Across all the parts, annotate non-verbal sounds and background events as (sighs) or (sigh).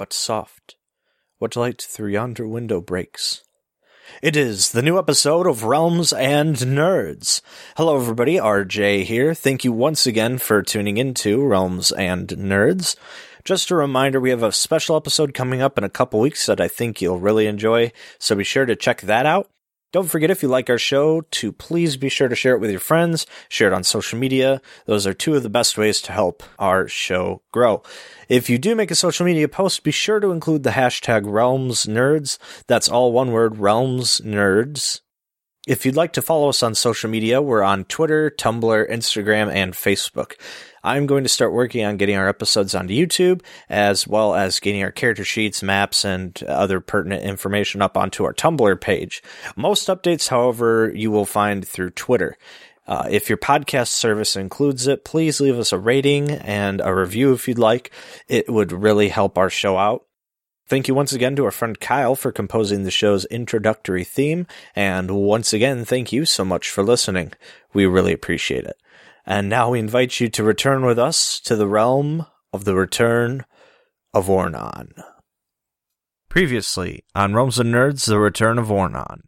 but soft. What light through yonder window breaks? It is the new episode of Realms and Nerds. Hello, everybody. RJ here. Thank you once again for tuning into Realms and Nerds. Just a reminder, we have a special episode coming up in a couple weeks that I think you'll really enjoy, so be sure to check that out. Don't forget if you like our show to please be sure to share it with your friends, share it on social media. Those are two of the best ways to help our show grow. If you do make a social media post, be sure to include the hashtag Realms Nerds. That's all one word, Realms Nerds. If you'd like to follow us on social media, we're on Twitter, Tumblr, Instagram, and Facebook. I'm going to start working on getting our episodes onto YouTube, as well as getting our character sheets, maps, and other pertinent information up onto our Tumblr page. Most updates, however, you will find through Twitter. Uh, if your podcast service includes it, please leave us a rating and a review if you'd like. It would really help our show out. Thank you once again to our friend Kyle for composing the show's introductory theme, and once again, thank you so much for listening. We really appreciate it. And now we invite you to return with us to the realm of the return of Ornon. Previously on Realms and Nerds, the return of Ornon.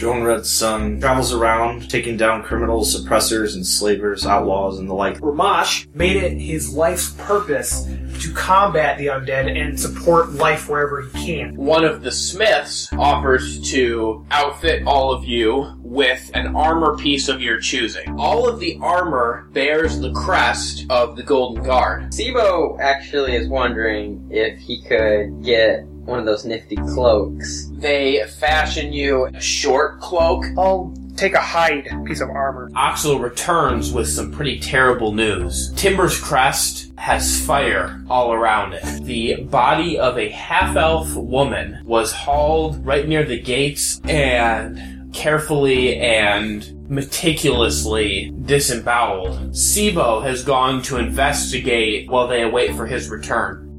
Joan Red's son travels around taking down criminals, oppressors, enslavers, outlaws, and the like. Ramash made it his life's purpose to combat the undead and support life wherever he can. One of the smiths offers to outfit all of you with an armor piece of your choosing. All of the armor bears the crest of the Golden Guard. Sibo actually is wondering if he could get one of those nifty cloaks. They fashion you a short cloak. I'll take a hide piece of armor. Oxel returns with some pretty terrible news. Timber's crest has fire all around it. The body of a half-elf woman was hauled right near the gates and carefully and meticulously disemboweled. Sibo has gone to investigate while they await for his return.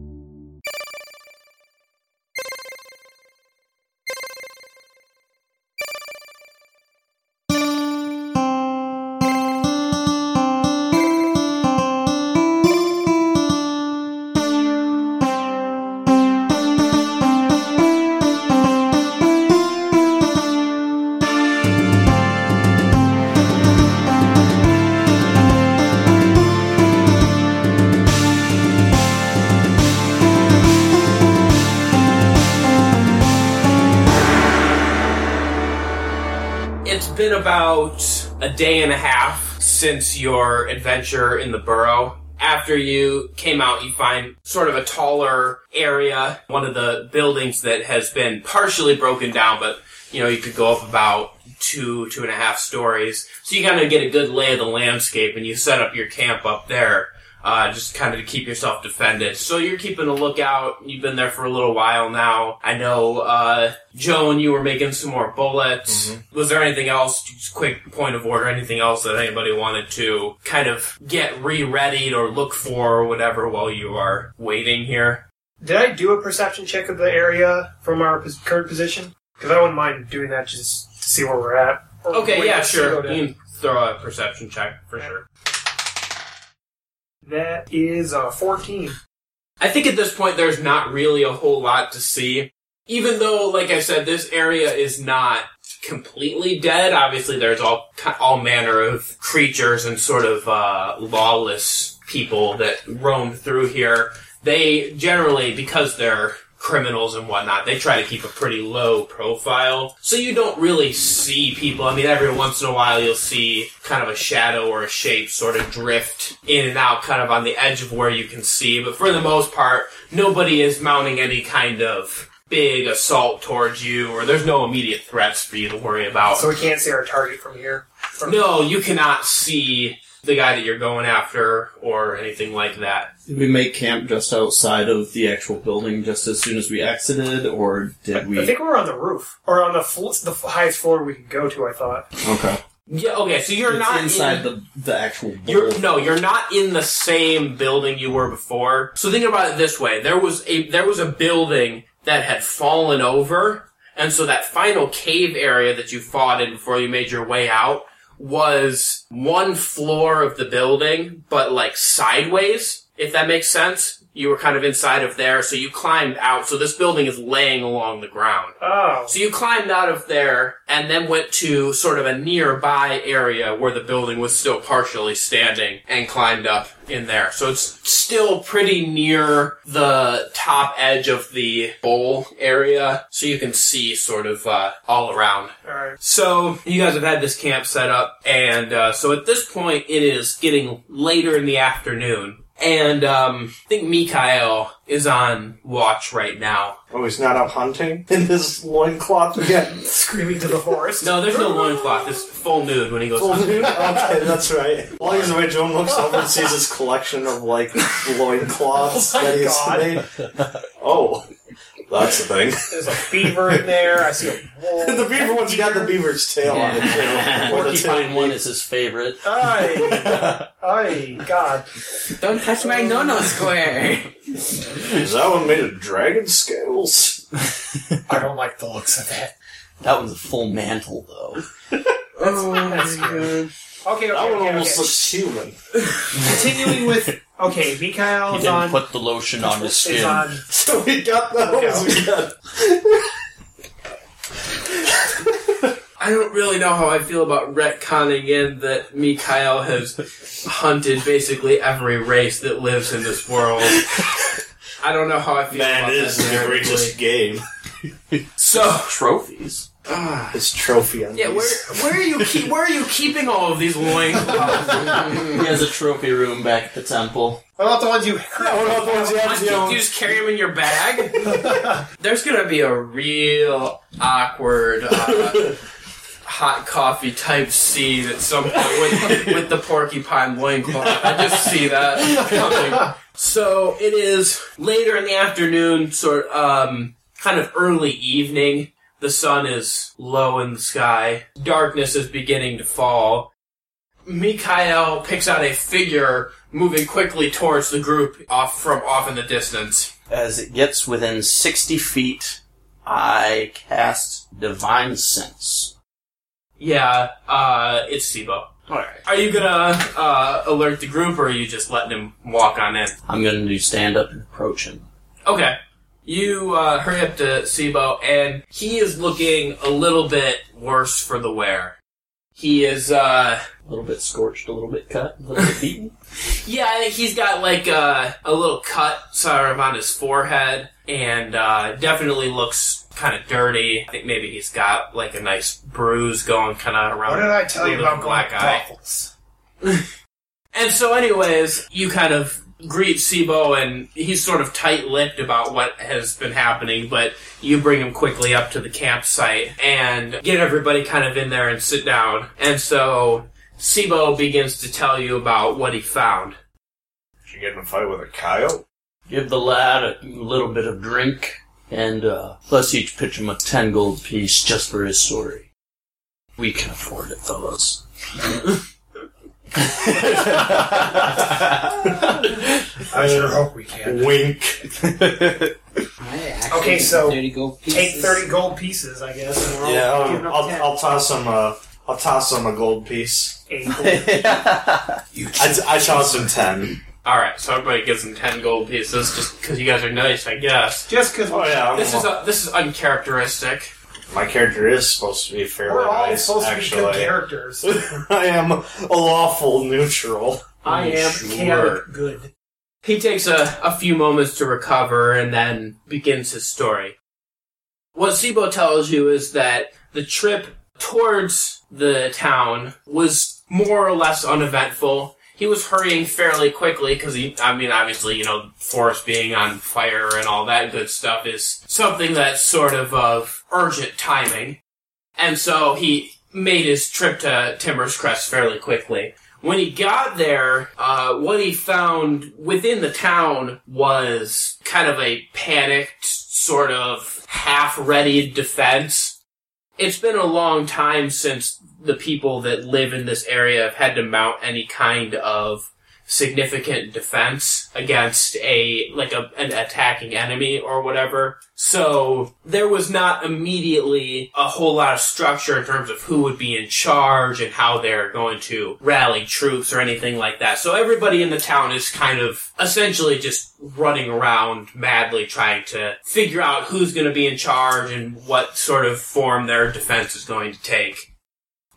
A day and a half since your adventure in the burrow. After you came out, you find sort of a taller area, one of the buildings that has been partially broken down, but you know, you could go up about two, two and a half stories. So you kind of get a good lay of the landscape and you set up your camp up there. Uh, just kind of to keep yourself defended. So you're keeping a lookout. You've been there for a little while now. I know, uh, Joe and you were making some more bullets. Was there anything else, just quick point of order, anything else that anybody wanted to kind of get re-readied or look for or whatever while you are waiting here? Did I do a perception check of the area from our pos- current position? Because I wouldn't mind doing that just to see where we're at. Or Okay, yeah, sure. You can throw a perception check for sure. That is uh, 14. I think at this point there's not really a whole lot to see. Even though, like I said, this area is not completely dead. Obviously, there's all all manner of creatures and sort of uh, lawless people that roam through here. They generally, because they're criminals and whatnot, they try to keep a pretty low profile. So you don't really see people. I mean, every once in a while you'll see kind of a shadow or a shape sort of drift in and out kind of on the edge of where you can see. But for the most part, nobody is mounting any kind of big assault towards you or there's no immediate threats for you to worry about. So we can't see our target from here. From no, you cannot see the guy that you're going after or anything like that. Did we make camp just outside of the actual building just as soon as we exited, or did we? I think we were on the roof. Or on the, fl- the highest floor we could go to, I thought. okay. Yeah, okay, so you're It's not inside in, the the actual. You're no, you're not in the same building you were before. So think about it this way: there was a there was a building that had fallen over, and so that final cave area that you fought in before you made your way out was one floor of the building, but like sideways, if that makes sense. You were kind of inside of there, so you climbed out. So this building is laying along the ground. Oh. So you climbed out of there and then went to sort of a nearby area where the building was still partially standing and climbed up in there. So it's still pretty near the top edge of the bowl area, so you can see sort of uh, all around. Alright. So you guys have had this camp set up, and uh, so at this point it is getting later in the afternoon. And um, I think Mikhail is on watch right now. Oh, he's not out hunting in his loincloth again. (laughs) Screaming to the forest. No, there's no loincloth. It's full nude when he goes Full hunting. nude? Okay, that's right. As he's as the way Joan looks over and sees his collection of like loincloths (laughs) Oh that he's God. made. Oh, that's the thing. (laughs) There's a beaver in there. I see a wolf. (laughs) the beaver one's got the beaver's tail on it too. Or the Porcupine tail. one is his favorite. Ay, (laughs) ay, God. Don't touch my no-no square. Is that one made of dragon scales? I don't like the looks of that. That one's a full mantle, though. oh my that's- god. Okay, okay, That one okay, almost okay. looks human. Continuing with okay, Mikhail He is didn't on. put the lotion on his is skin. on. (laughs) So we got that. What was we got? I don't really know how I feel about retconning in that Mikhail has hunted basically every race that lives in this world. (laughs) I don't know how I feel Man, about it is that an egregious narratively. game. So, Trophies. Ah, His trophy on yeah, where these. where are you (laughs) keep where are you keeping all of these loincloths? He has a trophy room back at the temple. What about the ones you? Yeah, (laughs) what about the ones you have to you just carry them in your bag. (laughs) There's gonna be a real awkward uh, hot coffee type scene at some point with, with the porcupine loincloth. I just see that coming. So it is later in the afternoon, sort um, kind of early evening. The sun is low in the sky. Darkness is beginning to fall. Mikhail picks out a figure moving quickly towards the group off from off in the distance. As it gets within 60 feet, I cast Divine Sense. Yeah, uh, it's Sibo. Alright. Are you gonna uh, alert the group, or are you just letting him walk on in? I'm gonna do stand up and approach him. Okay. You uh, hurry up to Sibo, and he is looking a little bit worse for the wear. He is, uh, A little bit scorched, a little bit cut, a little bit beaten. (laughs) yeah, he's got like uh, a little cut sort of on his forehead, and uh, definitely looks kind of dirty. I think maybe he's got like a nice bruise going kind of around. What did I tell you about black black eye? (laughs) And so, anyways, you kind of greet Sibo, and he's sort of tight-lipped about what has been happening, but you bring him quickly up to the campsite and get everybody kind of in there and sit down. And so, Sibo begins to tell you about what he found. Did you get in a fight with a coyote? Give the lad a little bit of drink, and uh, let's each pitch him a 10 gold piece just for his story. We can afford it, fellas. (laughs) I sure hope we can. Wink. I Okay, so thirty gold pieces. Take thirty gold pieces, I guess. And we're all Yeah, giving I'll, up I'll, 10. I'll toss him a. I'll toss him a gold piece. (laughs) Eight gold. I, I toss him ten. Alright, so everybody gives him 10 gold pieces just because you guys are nice, I guess. Just because Oh yeah, I'm This is, uh, this is uncharacteristic. My character is supposed to be fairly we're all nice. supposed actually, to be good characters. (laughs) I am a lawful neutral. I am Sure. chaotic good. He takes a, a few moments to recover and then begins his story. What Sibo tells you is that the trip towards the town was more or less uneventful. He was hurrying fairly quickly because he, I mean, obviously, you know, forest being on fire and all that good stuff is something that's sort of of urgent timing. And so he made his trip to Timber's Crest fairly quickly. When he got there, uh, what he found within the town was kind of a panicked, sort of half ready defense. It's been a long time since the people that live in this area have had to mount any kind of significant defense against a like a an attacking enemy or whatever. So there was not immediately a whole lot of structure in terms of who would be in charge and how they're going to rally troops or anything like that. So everybody in the town is kind of essentially just running around madly trying to figure out who's going to be in charge and what sort of form their defense is going to take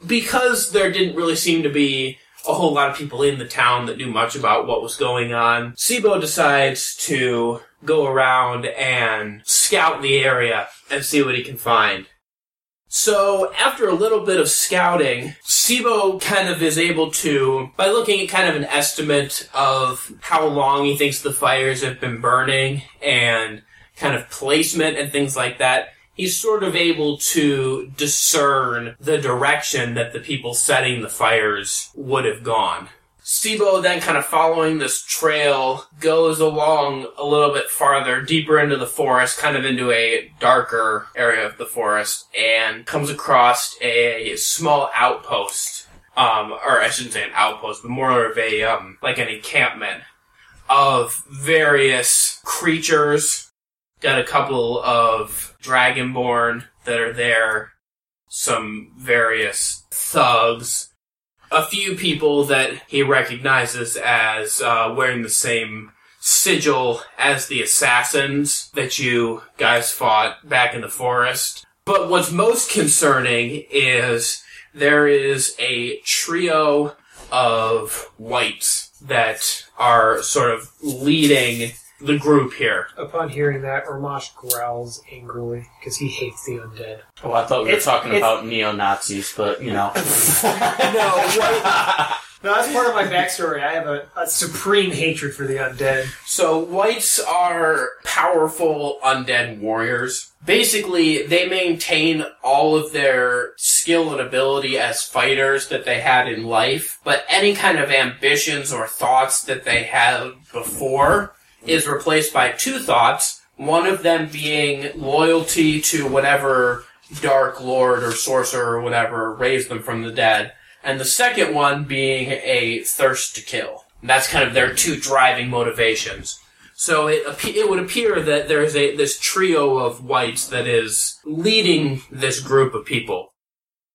because there didn't really seem to be a whole lot of people in the town that knew much about what was going on, Sibo decides to go around and scout the area and see what he can find. So after a little bit of scouting, Sibo kind of is able to, by looking at kind of an estimate of how long he thinks the fires have been burning and kind of placement and things like that, he's sort of able to discern the direction that the people setting the fires would have gone. Sibo then kind of following this trail goes along a little bit farther, deeper into the forest, kind of into a darker area of the forest, and comes across a small outpost. Um, or I shouldn't say an outpost, but more of a, um, like an encampment of various creatures. Got a couple of dragonborn that are there, some various thugs, a few people that he recognizes as uh, wearing the same sigil as the assassins that you guys fought back in the forest. But what's most concerning is there is a trio of wights that are sort of leading the group here. Upon hearing that, Ormosh growls angrily because he hates the undead. Oh, I thought we were It's- talking it's- about neo Nazis, but you know. (laughs) (laughs) No, wight, no, that's part of my backstory. I have a, a supreme hatred for the undead. So wights are powerful undead warriors. Basically, they maintain all of their skill and ability as fighters that they had in life, but any kind of ambitions or thoughts that they had before is replaced by two thoughts. One of them being loyalty to whatever dark lord or sorcerer or whatever raised them from the dead, and the second one being a thirst to kill. And that's kind of their two driving motivations. So it it would appear that there's a this trio of wights that is leading this group of people.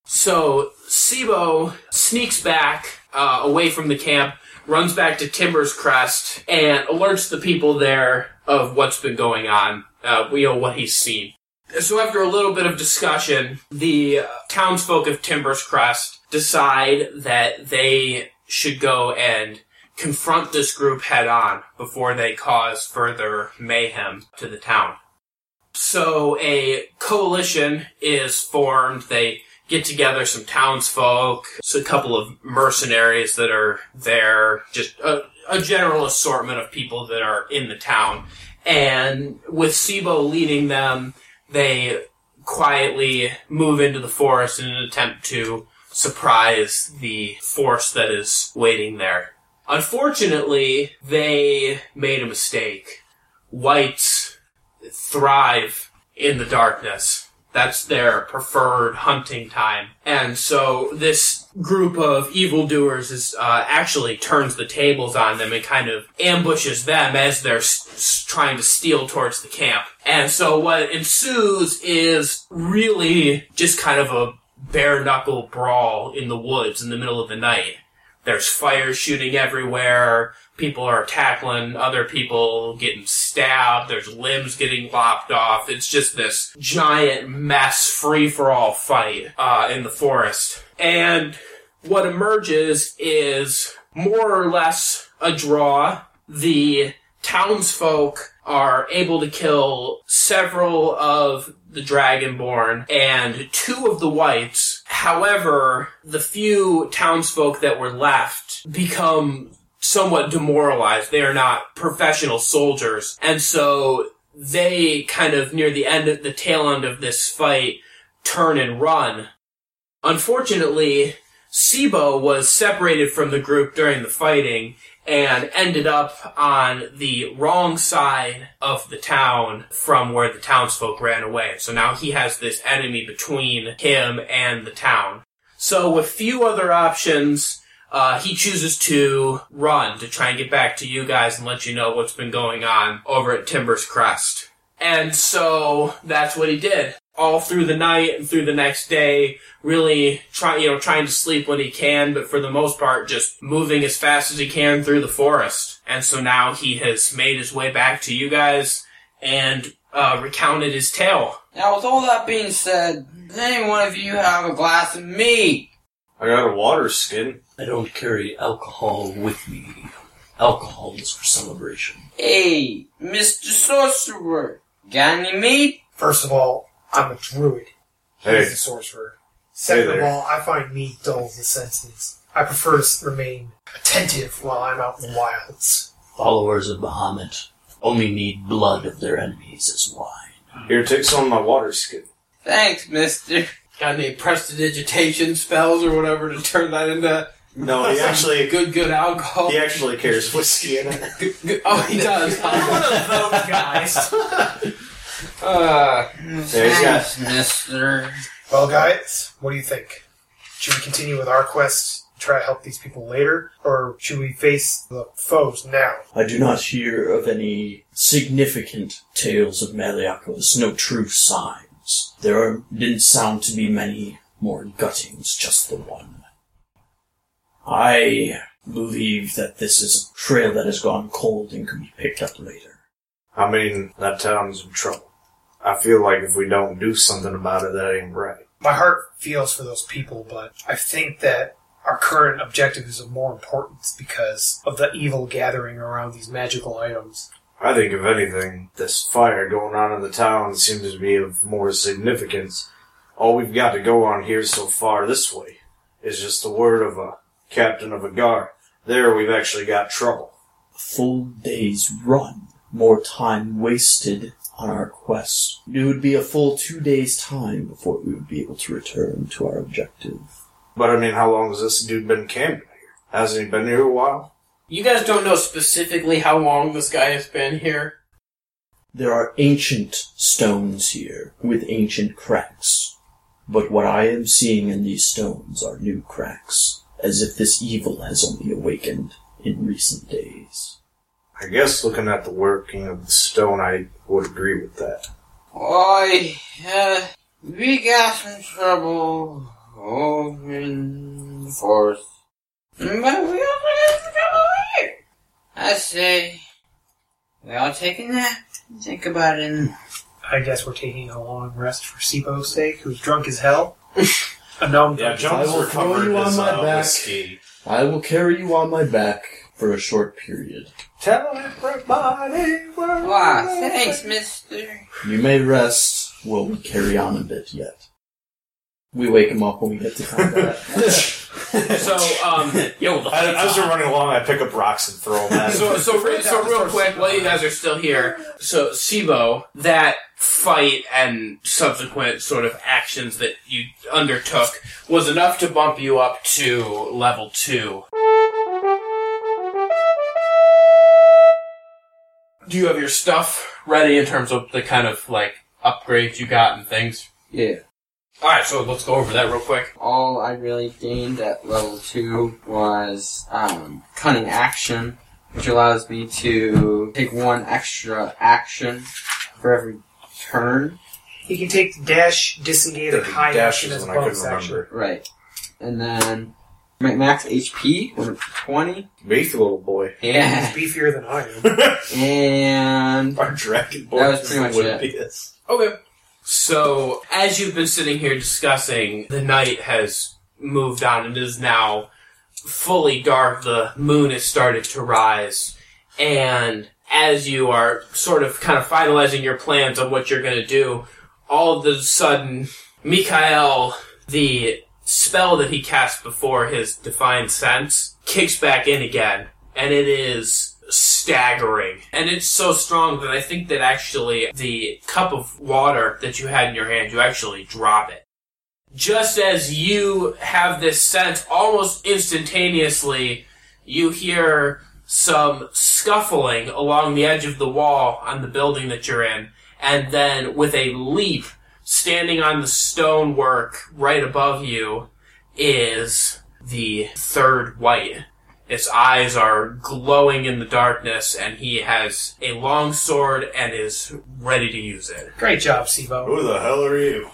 So Sibo sneaks back uh, away from the camp, runs back to Timber's Crest, and alerts the people there of what's been going on. Uh, you know what he's seen. So after a little bit of discussion, the uh, townsfolk of Timber's Crest decide that they should go and confront this group head on before they cause further mayhem to the town. So a coalition is formed. They get together some townsfolk, so a couple of mercenaries that are there, just a, a general assortment of people that are in the town. And with Sibo leading them, they quietly move into the forest in an attempt to surprise the force that is waiting there. Unfortunately, they made a mistake. Wights thrive in the darkness. That's their preferred hunting time. And so this group of evildoers is, uh, actually turns the tables on them and kind of ambushes them as they're s- trying to steal towards the camp. And so what ensues is really just kind of a bare knuckle brawl in the woods in the middle of the night. There's fire shooting everywhere. People are tackling other people, getting stabbed. There's limbs getting lopped off. It's just this giant mess, free for all fight uh, in the forest. And what emerges is more or less a draw. The townsfolk are able to kill several of the Dragonborn and two of the wights. However, the few townsfolk that were left become somewhat demoralized. They are not professional soldiers. And so they kind of near the end of the tail end of this fight turn and run. Unfortunately, Sibo was separated from the group during the fighting and ended up on the wrong side of the town from where the townsfolk ran away. So now he has this enemy between him and the town. So with few other options, uh, he chooses to run to try and get back to you guys and let you know what's been going on over at Timber's Crest. And so that's what he did all through the night and through the next day, really try, you know, trying to sleep when he can, but for the most part, just moving as fast as he can through the forest. And so now he has made his way back to you guys and uh, recounted his tale. Now, with all that being said, does any one of you have a glass of me? I got a water skin. I don't carry alcohol with me. Alcohol is for celebration. Hey, Mr. Sorcerer, got any meat? First of all, I'm a druid. Hey. He's a sorcerer. Second Hey of all, I find meat dulls the senses. I prefer to remain attentive while I'm out in the wilds. Followers of Bahamut only need blood of their enemies as wine. Here, take some of my water skin. Thanks, mister. Got any prestidigitation spells or whatever to turn that into No, he actually good, good alcohol? he actually carries whiskey in it. Good- good- oh, he does. (laughs) One of those guys. (laughs) uh, Thanks, mister. well, guys, what do you think? Should we continue with our quest, try to help these people later, or should we face the foes now? I do not hear of any significant tales of Maliakos, no true signs. There are, didn't sound to be many more guttings, just the one. I believe that this is a trail that has gone cold and can be picked up later. I mean, that town's in trouble. I feel like if we don't do something about it, that ain't right. My heart feels for those people, but I think that our current objective is of more importance because of the evil gathering around these magical items. I think, if anything, this fire going on in the town seems to be of more significance. All we've got to go on here so far this way is just the word of a captain of a guard. There we've actually got trouble. A full day's run, more time wasted on our quest. It would be a full two days' time before we would be able to return to our objective. But I mean, how long has this dude been camping here? Hasn't he been here a while? you guys don't know specifically how long this guy has been here. There are ancient stones here with ancient cracks. But what I am seeing in these stones are new cracks, as if this evil has only awakened in recent days. I guess looking at the working of the stone, I would agree with that. Oi, uh, we got some trouble over in the forest. But we also got some trouble here. I say, we all take a nap and think about it. And I guess we're taking a long rest for Sibo's sake, who's drunk as hell. a gnome drunk as I will throw you on my back. whiskey. I will carry you on my back for a short period. Tell everybody where Wow, thanks, mister. You may rest while we carry on a bit yet. We wake him up when we get to combat. (laughs) So, um, Yo, the I, as we're running along, I pick up rocks and throw them at him. so, so, re- so real quick, while you guys are still here, so Sibo, that fight and subsequent sort of actions that you undertook was enough to bump you up to level two. Do you have your stuff ready in terms of the kind of like upgrades you got and things? Yeah. Alright, so let's go over that real quick. All I really gained at level two was um, cunning action, which allows me to take one extra action for every turn. You can take dash, disengage, and high Dash action as one I bonus action. Right. And then ma- max HP was 20. Beef little boy. Yeah. He's beefier than I am. And (laughs) Our dragon boy. That was pretty much would it. be this. Okay. So, as you've been sitting here discussing, the night has moved on and is now fully dark. The moon has started to rise. And as you are sort of kind of finalizing your plans on what you're going to do, all of a sudden, Mikael, the spell that he cast before his Divine Sense, kicks back in again. And it is staggering. And it's so strong that I think that actually the cup of water that you had in your hand, you actually drop it. Just as you have this sense, almost instantaneously, you hear some scuffling along the edge of the wall on the building that you're in, and then with a leap, standing on the stonework right above you, is the third wight. Its eyes are glowing in the darkness, and he has a long sword and is ready to use it. Great job, Sibo. Who the hell are you?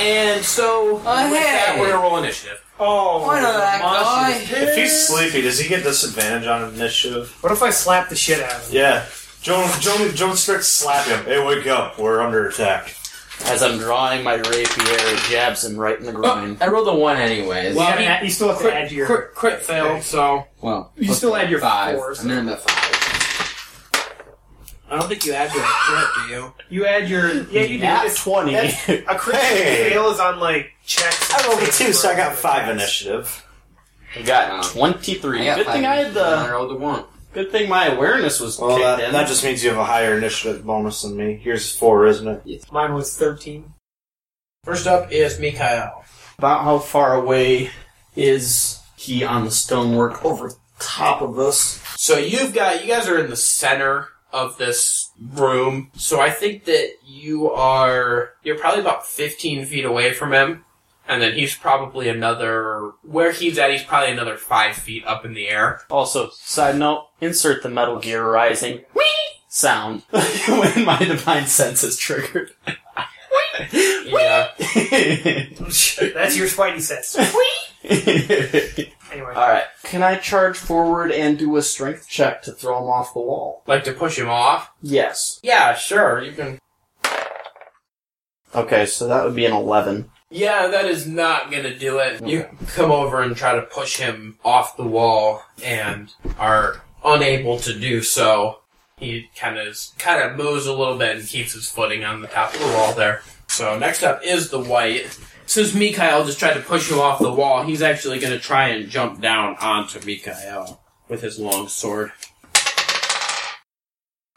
And so, oh, with that, hey! we're gonna roll initiative. Oh, I know that guy. If he's sleepy, does he get disadvantage on initiative? What if I slap the shit out of him? Yeah. Joan, Joan, Joan starts slapping him. Hey, wake up. We're under attack. As I'm drawing my rapier, it jabs him right in the groin. I rolled a one anyways. You, Well, gotta add- you still have to add your. crit, crit failed, so well, You plus still add your five. fours. I'm in at five. I don't think you add your crit, do you? You add your. Yeah, you do. Nat 20. that's- A crit Hey. fail is on like checks. I rolled a two, so I got five initiative. I got 23. I got good five thing I had and I rolled a one. Good thing my awareness was Well, kicked that, in. that just means you have a higher initiative bonus than me. Here's four, isn't it? Mine was 13. First up is Mikhail. About how far away is he on the stonework over top of us? So you've got you guys are in the center of this room. So I think that you are you're probably about 15 feet away from him, and then he's probably another where he's at. He's probably another five feet up in the air. Also, side note, insert the Metal Gear Rising whee sound (laughs) when my divine sense is triggered. (laughs) Yeah. (laughs) That's your Spidey sense. Anyway. Alright, can I charge forward and do a strength check to throw him off the wall? like to push him off. Yes. Yeah, sure. You can. Okay, so that would be an 11. Yeah, that is not gonna do it. You come over and try to push him off the wall and are unable to do so. He kind of kind of moves a little bit and keeps his footing on the top of the wall there. So next up is the wight. Since Mikhail just tried to push him off the wall, he's actually going to try and jump down onto Mikhail with his long sword.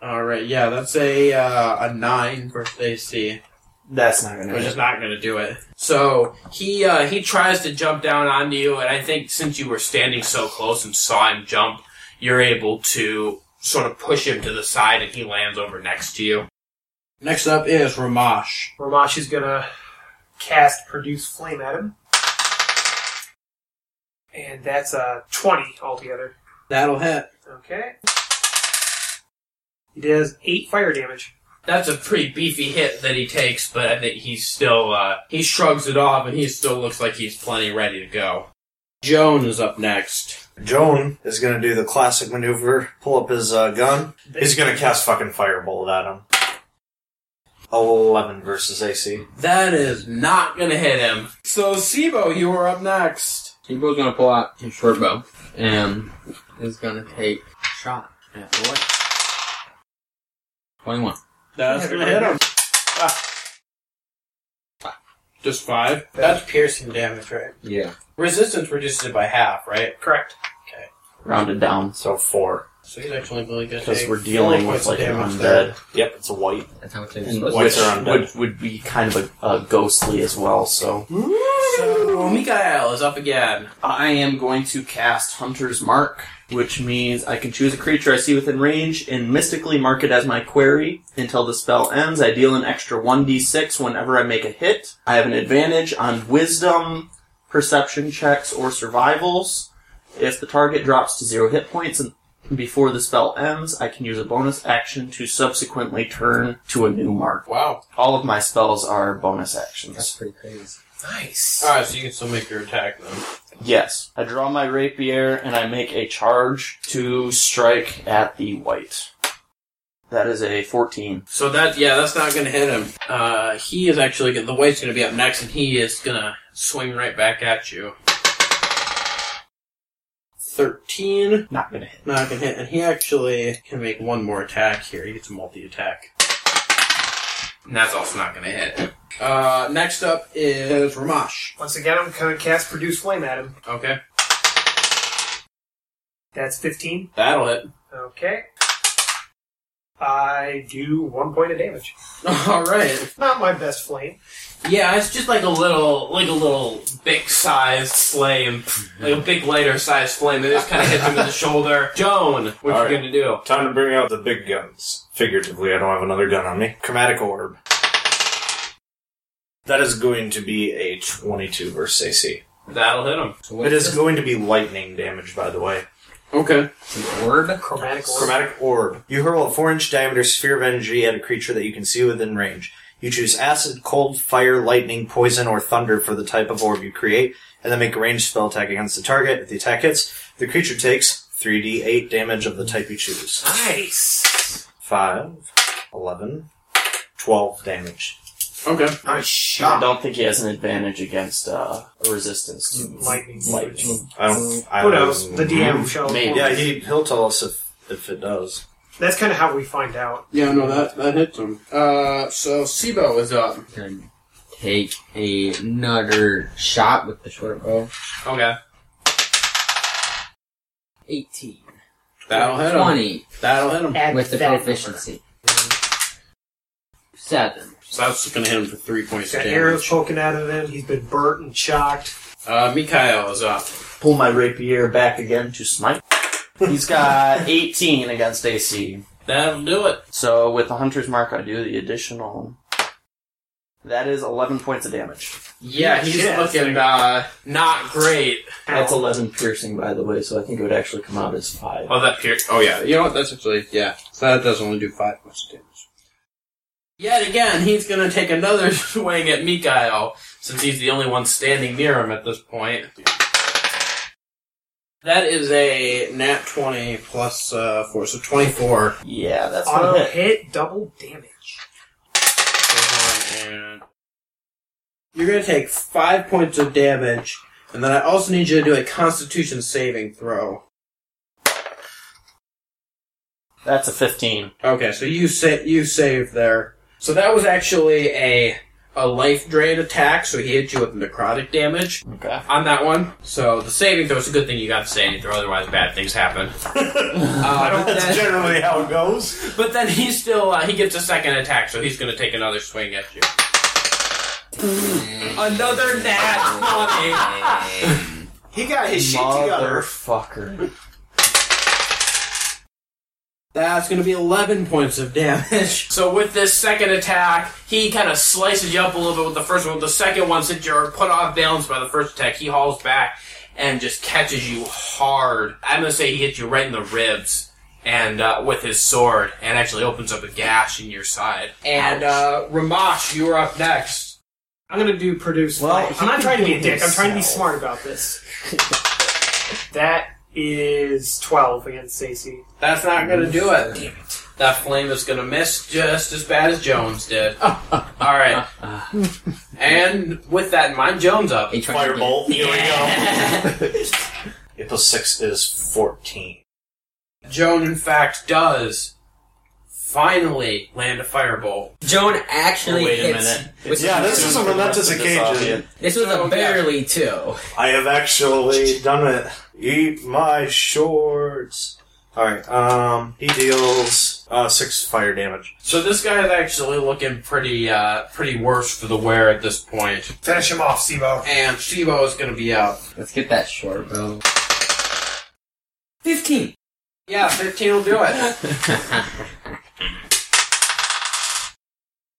All right, yeah, that's a uh, a nine versus AC. That's not gonna Which is not going to do it. So he uh, he tries to jump down onto you, and I think since you were standing so close and saw him jump, you're able to sort of push him to the side, and he lands over next to you. Next up is Ramash. Ramash is gonna cast Produce Flame at him. And that's uh, 20 altogether. That'll hit. Okay. He does 8 fire damage. That's a pretty beefy hit that he takes, but I think he's still uh, he shrugs it off, and he still looks like he's plenty ready to go. Joan is up next. Joan is going to do the classic maneuver, pull up his uh, gun. He's going to cast fucking firebolt at him. 11 versus AC. That is not gonna hit him. So Sibo, you are up next. Sibo's gonna pull out his short bow and is gonna take a shot at the wight. Twenty-one. That's gonna hit him. Ah. Just five. That's piercing damage, right? Yeah. Resistance reduces it by half, right? Correct. Okay. Rounded down. So 4. So he's actually really good. Because we're dealing with like an undead. Yep, it's a wight. That's how much it And was. Wights are undead. would, would be kind of a, a ghostly as well, so. So Mikael is up again. I am going to cast Hunter's Mark, which means I can choose a creature I see within range and mystically mark it as my query. Until the spell ends, I deal an extra 1d6 whenever I make a hit. I have an advantage on wisdom, perception checks, or survivals. If the target drops to zero hit points and before the spell ends, I can use a bonus action to subsequently turn to a new mark. Wow. All of my spells are bonus actions. That's pretty crazy. Nice. Alright, so you can still make your attack then. Yes. I draw my rapier and I make a charge to strike at the wight. That is a 14. So that yeah, that's not gonna hit him. Uh he is actually gonna, the wight's gonna be up next and he is gonna swing right back at you. Thirteen. Not gonna hit. Not gonna hit, and he actually can make one more attack here. He gets a multi-attack. And that's also not gonna hit. Uh, next up is Ramash. Once again, I'm gonna cast Produce Flame at him. Okay. That's 15. That'll hit. Okay. I do 1 point of damage. (laughs) Alright. Not my best flame. Yeah, it's just like a little, like a little big sized flame. Like a mhm. big lighter sized flame. It just kind of hits him in the shoulder. (laughs) Joan, what Alright. you gonna do? Time to bring out the big guns. Figuratively, I don't have another gun on me. Chromatic Orb. That is going to be a 22 versus AC. That'll hit him. So It is this? going to be lightning damage, by the way. Okay. An orb? Chromatic orb. Chromatic orb. You hurl a four inch diameter sphere of energy at a creature that you can see within range. You choose acid, cold, fire, lightning, poison, or thunder for the type of orb you create, and then make a ranged spell attack against the target. If the attack hits, the creature takes 3d8 damage of the type you choose. Nice. 5, 11, 12 damage. Okay. Nice I shot. I don't think he has an advantage against uh, resistance to Lightning. lightning. I don't. I Who don't- knows? The DM shall. Maybe. Yeah, he, he'll tell us if, if it does. That's kind of how we find out. Yeah, no, that that hits him. Uh, so Sibo is up. Gonna take another shot with the short bow. Okay. 18. That'll hit him. 20 That'll hit him. Add with the that proficiency. 7. So that's gonna hit him for three points Got of arrows damage. poking out of him. He's been burnt and shocked. Uh, Mikhail is up. Pull my rapier back again to smite. He's got 18 against AC. That'll do it. So with the hunter's mark, I do the additional. That is 11 points of damage. Yeah, he's Shit. looking uh not great. That's 11 piercing, by the way, so I think it would actually come out as 5. Oh, that pier- Oh yeah, you know what? That's actually yeah. So that does only do five points of damage. Yet again, he's gonna take another (laughs) swing at Mikhail since he's the only one standing near him at this point. That is a nat twenty plus uh, four, so twenty-four. Yeah, that's Auto gonna hit. hit, double damage. And you're gonna take five points of damage, and then I also need you to do a Constitution saving throw. That's a 15. Okay, so you sa- you saved there. So that was actually a a life drain attack. So he hit you with necrotic damage Okay. on that one. So the saving throw is a good thing you got the saving throw. Otherwise, bad things happen. (laughs) Uh, but, That's then, generally how it goes. but then he still uh, he gets a second attack, so he's going to take another swing at you. (laughs) another nat twenty. He got his shit together. Motherfucker. That's going to be 11 points of damage. (laughs) So with this second attack, he kind of slices you up a little bit with the first one. The second one, since you're put off balance by the first attack, he hauls back and just catches you hard. I'm going to say he hits you right in the ribs and uh, with his sword and actually opens up a gash in your side. And uh, Ramash, you are up next. I'm gonna do produce Well, I'm not trying to be a heal dick. I'm trying to be smart about this. (laughs) that is 12 against Stacy. That's not going to do it. Damn it. That flame is going to miss just as bad as Jones did. (laughs) All right. and with that in mind, Jones up. H one Firebolt. Here Yeah. we go. (laughs) Eight plus six is fourteen. Joan, in fact, does finally land a firebolt. Joan actually oh, Wait a hits. minute. with- Yeah, this is a momentous occasion. This was Oh, a barely two. I have actually done it. Eat my shorts. Alright, um, he deals, uh, six fire damage. So this guy is actually looking pretty, uh, pretty worse for the wear at this point. Finish him off, Sibo. And Sibo is going to be out. Let's get that short bow. 15. Yeah, 15 will do it. (laughs)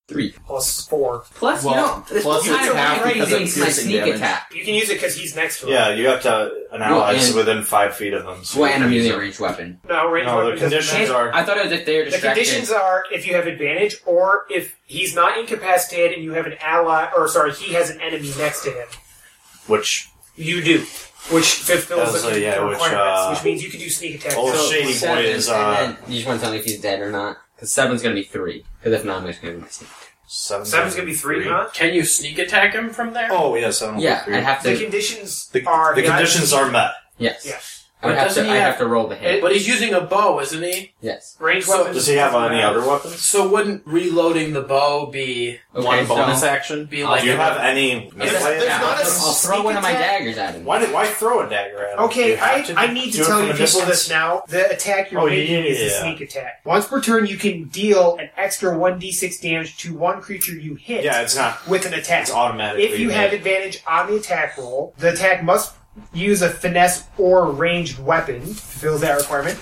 Three. Plus 4. Plus, Well, you know, this plus was it's kind half of because of against my piercing sneak damage. attack. You can use it because he's next to him. Yeah, you have to, an ally is and- within five feet of them. So Well, you and a can use melee it. range weapon. No, range No, the weapon doesn't conditions matter. are, I thought it was if they were The distracted. conditions are if you have advantage or if he's not incapacitated and you have an ally, or sorry, he has an enemy next to him. which, You do. Which fulfills That's, the, uh, yeah, the which, requirements, uh, which means you can do sneak attack. Oh, So- shady boy seven, is, uh, and then you just want to tell me if he's dead or not? Because seven's gonna be three. Because if not, I'm just gonna be my sneak. seven. Seven's gonna be three, huh? Can you sneak attack him from there? Oh, yeah, seven. will be Yeah. I'd have The to. conditions The, are the conditions are met. Yes. Yeah. I would But have doesn't to. he I have- have to roll the hit. But he's using a bow, isn't he? yes. range So- weapons. Does he have any other weapons? So wouldn't reloading the bow be Okay, One so- bonus action. be like Do you a- have any There's- melee? there's Yeah, not a I'll, I'll throw sneak one of my attack? daggers at him. Why, did, why throw a dagger at him? Do Okay, you have I, to I need to do it tell from you a people distance? this now. The attack you're Oh, making yeah, is a yeah. sneak attack. Once per turn, you can deal an extra 1d6 damage to one creature you hit Yeah, it's not. with an attack. It's automatically. If you have advantage on the attack roll, the attack must use a finesse or ranged weapon, fulfills that requirement.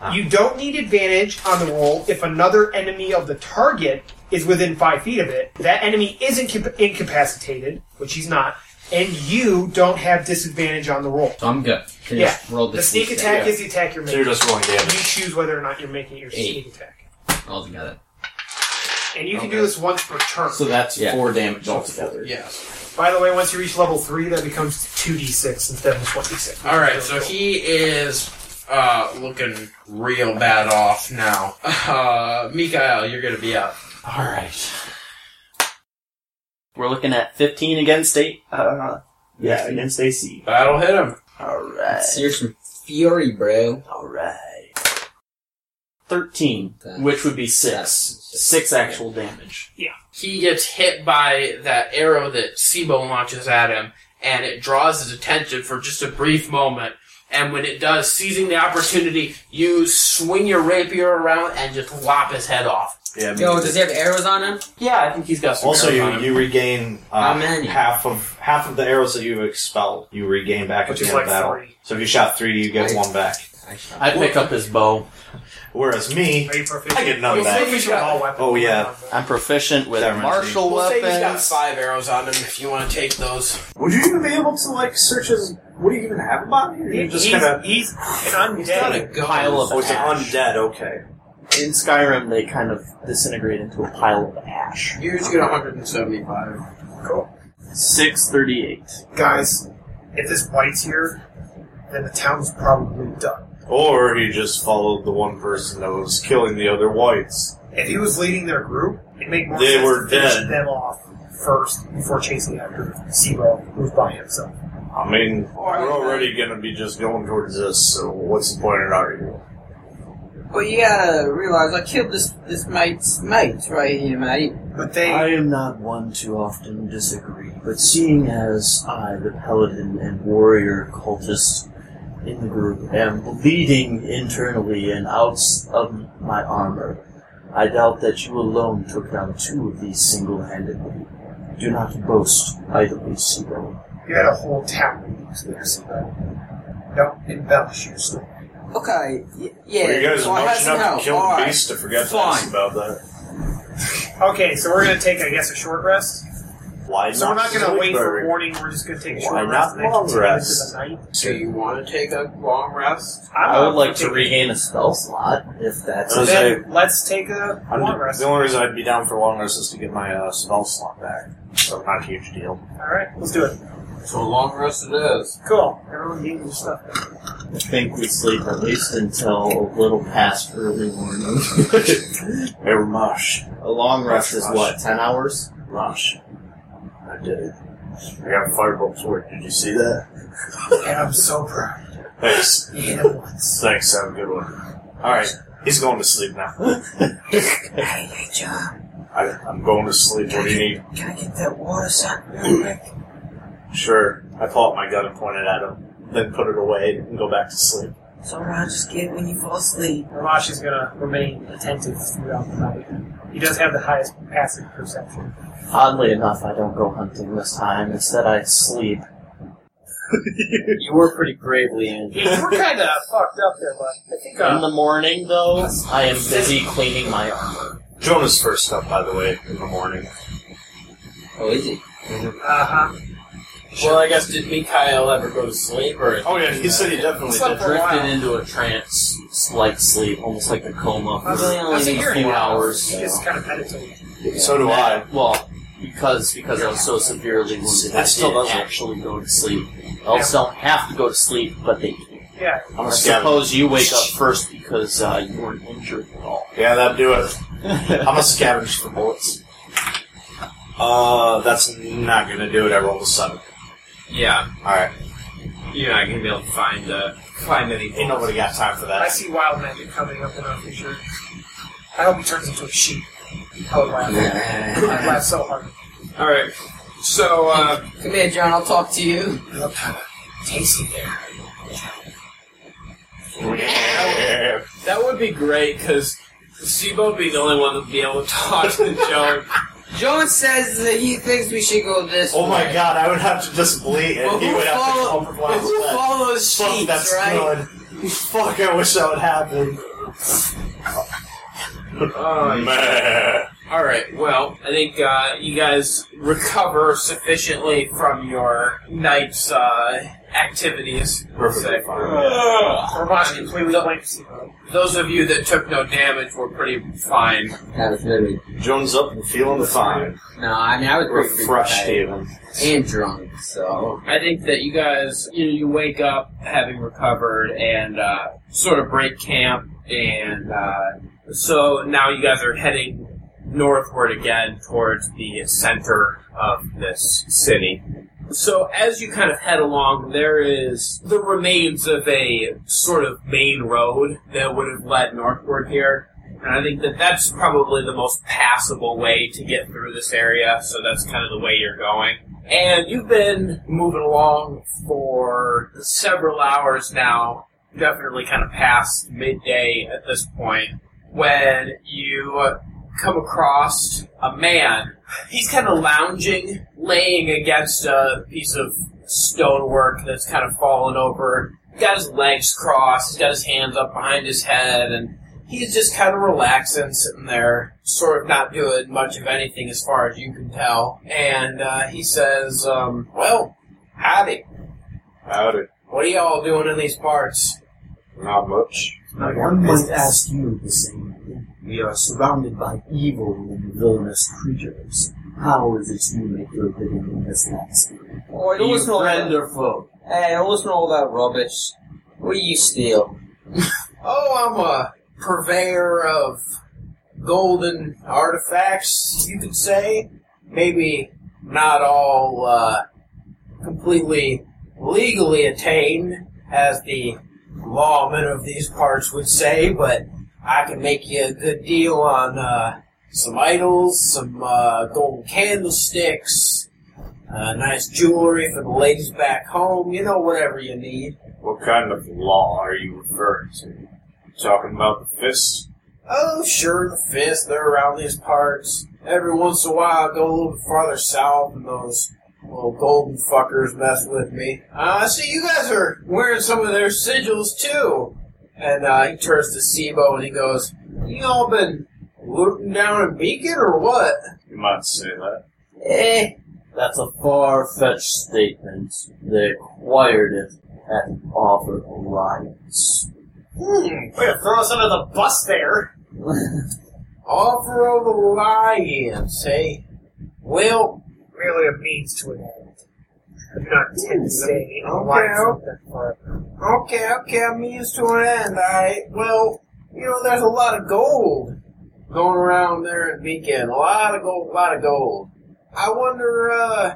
Ah. You don't need advantage on the roll if another enemy of the target is within five feet of it. That enemy is incap- incapacitated, which he's not, and you don't have disadvantage on the roll. So I'm good. Can Yeah. just roll The sneak attack is the attack you're making. So you're just rolling damage. You choose whether or not you're making your Eight. sneak attack. altogether. And you can do this once per turn. So that's Yeah. four damage altogether. Yes. By the way, once you reach level 3, that becomes 2d6 instead of 1d6. All right, so he is uh, looking real bad off now. (laughs) Uh, Mikael, you're gonna be up. All right. We're looking at 15 against eight. Uh, yeah, against AC. That'll hit him. All right. Here's some fury, bro. All right. 13, That's- which would be six. that's- Six actual damage. He gets hit by that arrow that Sibo launches at him, and it draws his attention for just a brief moment. And when it does, seizing the opportunity, you swing your rapier around and just lop his head off. Yeah. I mean, Yo, does he have arrows on him? Yeah, I think he's got some also, arrows you on him. you regain How uh, many? half of half of the arrows that you have expelled. You regain back Which at is the end like of battle. three. So if you shot three, you get I- one back. I pick up his bow. Whereas me, Are you proficient? I get none Well, back. proficient with all weapons. Oh, yeah. I'm proficient with That reminds me. martial We'll say he's got weapons. five arrows on him if you want to take those. would you even be able to like search his? What do you even have about you? He- You just he's, kind of. he's an Not a undead. gun. Pile of Oh, it's an ash. undead. Okay. In Skyrim, they kind of disintegrate into a pile of ash. You just get 175. Cool. 638. Guys, if this wight's here, then the town's probably done. Or he just followed the one person that was killing the other wights. If he was leading their group, it'd make more They sense were to finish dead. them off first before chasing after Zero, who's by himself. I mean, we're already gonna be just going towards this, so what's the point in arguing? Well, you gotta realize I killed this this mate's mate right here, mate. But they, I am not one to often disagree, but seeing as I, the paladin and warrior cultist in the group, am bleeding internally and out of my armor, I doubt that you alone took down two of these single-handedly. Do not boast idly, Sibo. you had a whole town to use there, Zero. Don't embellish your story. Okay, y- yeah. Well, you guys so I are had much enough help. to kill the Alright. beast to forget Fine. this about that. Okay, so we're gonna take, I guess, a short rest. Why So we're not gonna wait for morning. We're just gonna take a Why short not rest and then long continue rest? into the night. So you want to take a long rest? I'm I would like to regain a spell slot, if that's I was Then let's take a I'm long rest. The only reason I'd be down for a long rest is to get my uh, spell slot back. So not a huge deal. All right, let's do it. So a long rest it is. Cool. Everyone get your stuff. I think we sleep at least until a little past early morning. (laughs) Hey, Ramash. a long rest is Rush. what, 10 hours? Ramash. I did it. I got firebolts work. Did you see that? And I'm so proud. Thanks. You hit it once. Thanks. Have a good one. Alright. He's going to sleep now. (laughs) Hey, hey, John. I, I'm going to sleep. What do you need? Can I get that water real quick? Sure. I pull out my gun and point it at him. Then put it away and go back to sleep. It's alright, just get it when you fall asleep. Ramash is gonna remain attentive throughout the night. He does have the highest passive perception. Oddly enough, I don't go hunting this time. Instead, I sleep. (laughs) You were pretty bravely injured. Yeah, we're kind of fucked up there, but I think In uh, the morning, though, I am busy cleaning my armor. Jonah's first up, by the way, in the morning. Oh, is he? uh-huh. Well, I guess did Mikael ever go to sleep or? Oh yeah, he said he definitely did. Drifted into a trance, like sleep, almost like a coma. That's, Really only that's a a few and a half. hours. He just kind of meditated. So do I. Well, because because I was so severely wounded, I still didn't doesn't- actually go to sleep. Elves don't have to go to sleep, but they do. Yeah. I'm a I scavenger. suppose you wake up first because uh, you weren't injured at all. Yeah, that'd do it. (laughs) I'm a scavenge for bullets. Uh, that's not gonna do it. I rolled a seven. Yeah, Alright. you're not gonna be able to find uh, find anything. Ain't nobody got time for that. I that. see wild magic coming up in our future. I hope he turns into a sheep. I would laugh. (laughs) I'd laugh so hard. All right. So uh, Come here, John, I'll talk to you. Look how tasty there. That would be great because Sibo would be the only one that'd be able to talk to Joan. John says that he thinks we should go this Oh my way. god, I would have to just bleed and Well, he who, would have to come from who last follows Fuck, sheep, that's right? good. Fuck, I wish that would happen. Oh, Meh. All right. Well, I think uh, you guys recover sufficiently from your night's uh, activities. Perfectly Say. fine. Ramash completely blames Those of you that took no damage were pretty fine. That was really. Jones up and feeling fine. No, I mean, I was pretty Refreshed freaked even. And drunk, so. I think that you guys, you know, you wake up having recovered and uh, sort of break camp, and uh, so now you guys are heading northward again towards the center of this city. So as you kind of head along, there is the remains of a sort of main road that would have led northward here. And I think that that's probably the most passable way to get through this area, so that's kind of the way you're going. And you've been moving along for several hours now, definitely kind of past midday at this point, when you come across a man. He's kind of lounging, laying against a piece of stonework that's kind of fallen over. He's got his legs crossed, he's got his hands up behind his head, and he's just kind of relaxing, sitting there, sort of not doing much of anything as far as you can tell. And uh, he says, um, "Well, howdy. Howdy. What are y'all doing in these parts?" Not much. One might ask you the same thing. We are surrounded by evil and villainous creatures. How is it you make your living in this landscape? Oh, I don't you listen to all friend that. or foe? Hey, don't listen to all that rubbish. What do you steal? (laughs) Oh, I'm a purveyor of golden artifacts, you could say. Maybe not all uh, completely legally attained, as the lawmen of these parts would say, but I can make you a good deal on uh, some idols, some uh, golden candlesticks, uh, nice jewelry for the ladies back home, you know, whatever you need. What kind of law are you referring to? Talking about the fists? Oh, sure, the fist. They're around these parts. Every once in a while, I go a little bit farther south, and those little golden fuckers mess with me. Uh, I see you guys are wearing some of their sigils too. And uh, he turns to Sibo and he goes, "You all been looting down in Beacon or what?" You might say that. Eh, That's a far-fetched statement. They acquired it at an offer alliance. Hmm. Way to throw us under the bus there. (laughs) Offer of alliance, hey? Well, Merely a means to an end. I do not intend to say any Okay. Lines that far. Okay, okay, I'm used to an end. I well, you know, there's a lot of gold going around there in Beacon. A lot of gold, a lot of gold. I wonder, uh,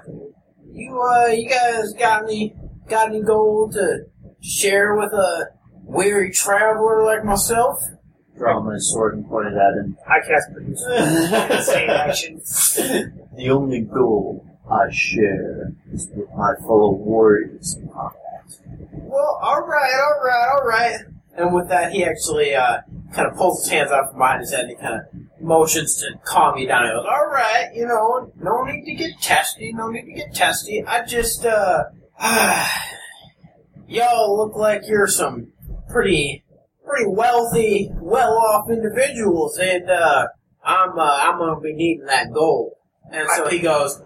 you uh, you guys got any got any gold to share with a weary traveler like myself? Draw my sword and pointed at him. I cast produce. (laughs) Same action. The only gold I share is with my fellow warriors in. Well, all right, all right, all right. And with that, he actually uh, kind of pulls his hands out from behind his head and he kind of motions to calm me down. He goes, "All right, you know, no need to get testy, no need to get testy. I just, uh, (sighs) y'all look like you're some pretty, pretty wealthy, well-off individuals, and uh, I'm, uh, I'm gonna be needing that gold." And so he goes,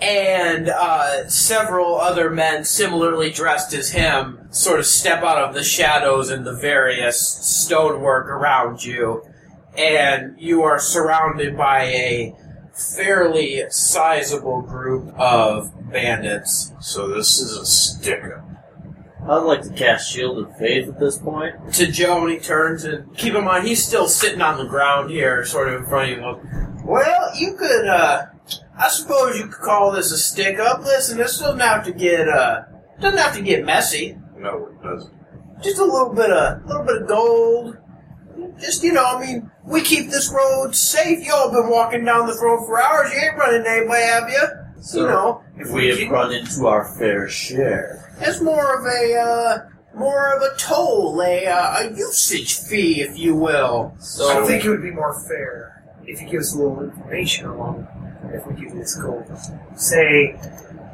and uh, several other men similarly dressed as him sort of step out of the shadows and the various stonework around you, and you are surrounded by a fairly sizable group of bandits. So this is a stick up. I'd like to cast Shield of Faith at this point. To Joe, and he turns and keep in mind he's still sitting on the ground here, sort of in front of you. Well, you could, uh, I suppose you could call this a stick up. Listen, this doesn't have to get, uh, doesn't have to get messy. No, it doesn't. just a little bit of little bit of gold. Just you know, I mean, we keep this road safe. Y'all been walking down this road for hours. You ain't running anybody, have you? So, you know, if We have keep- run into our fair share. it's more of a uh, more of a toll, a uh, a usage fee, if you will. I think it would be more fair if you give us a little information along if we give you this gold. Say,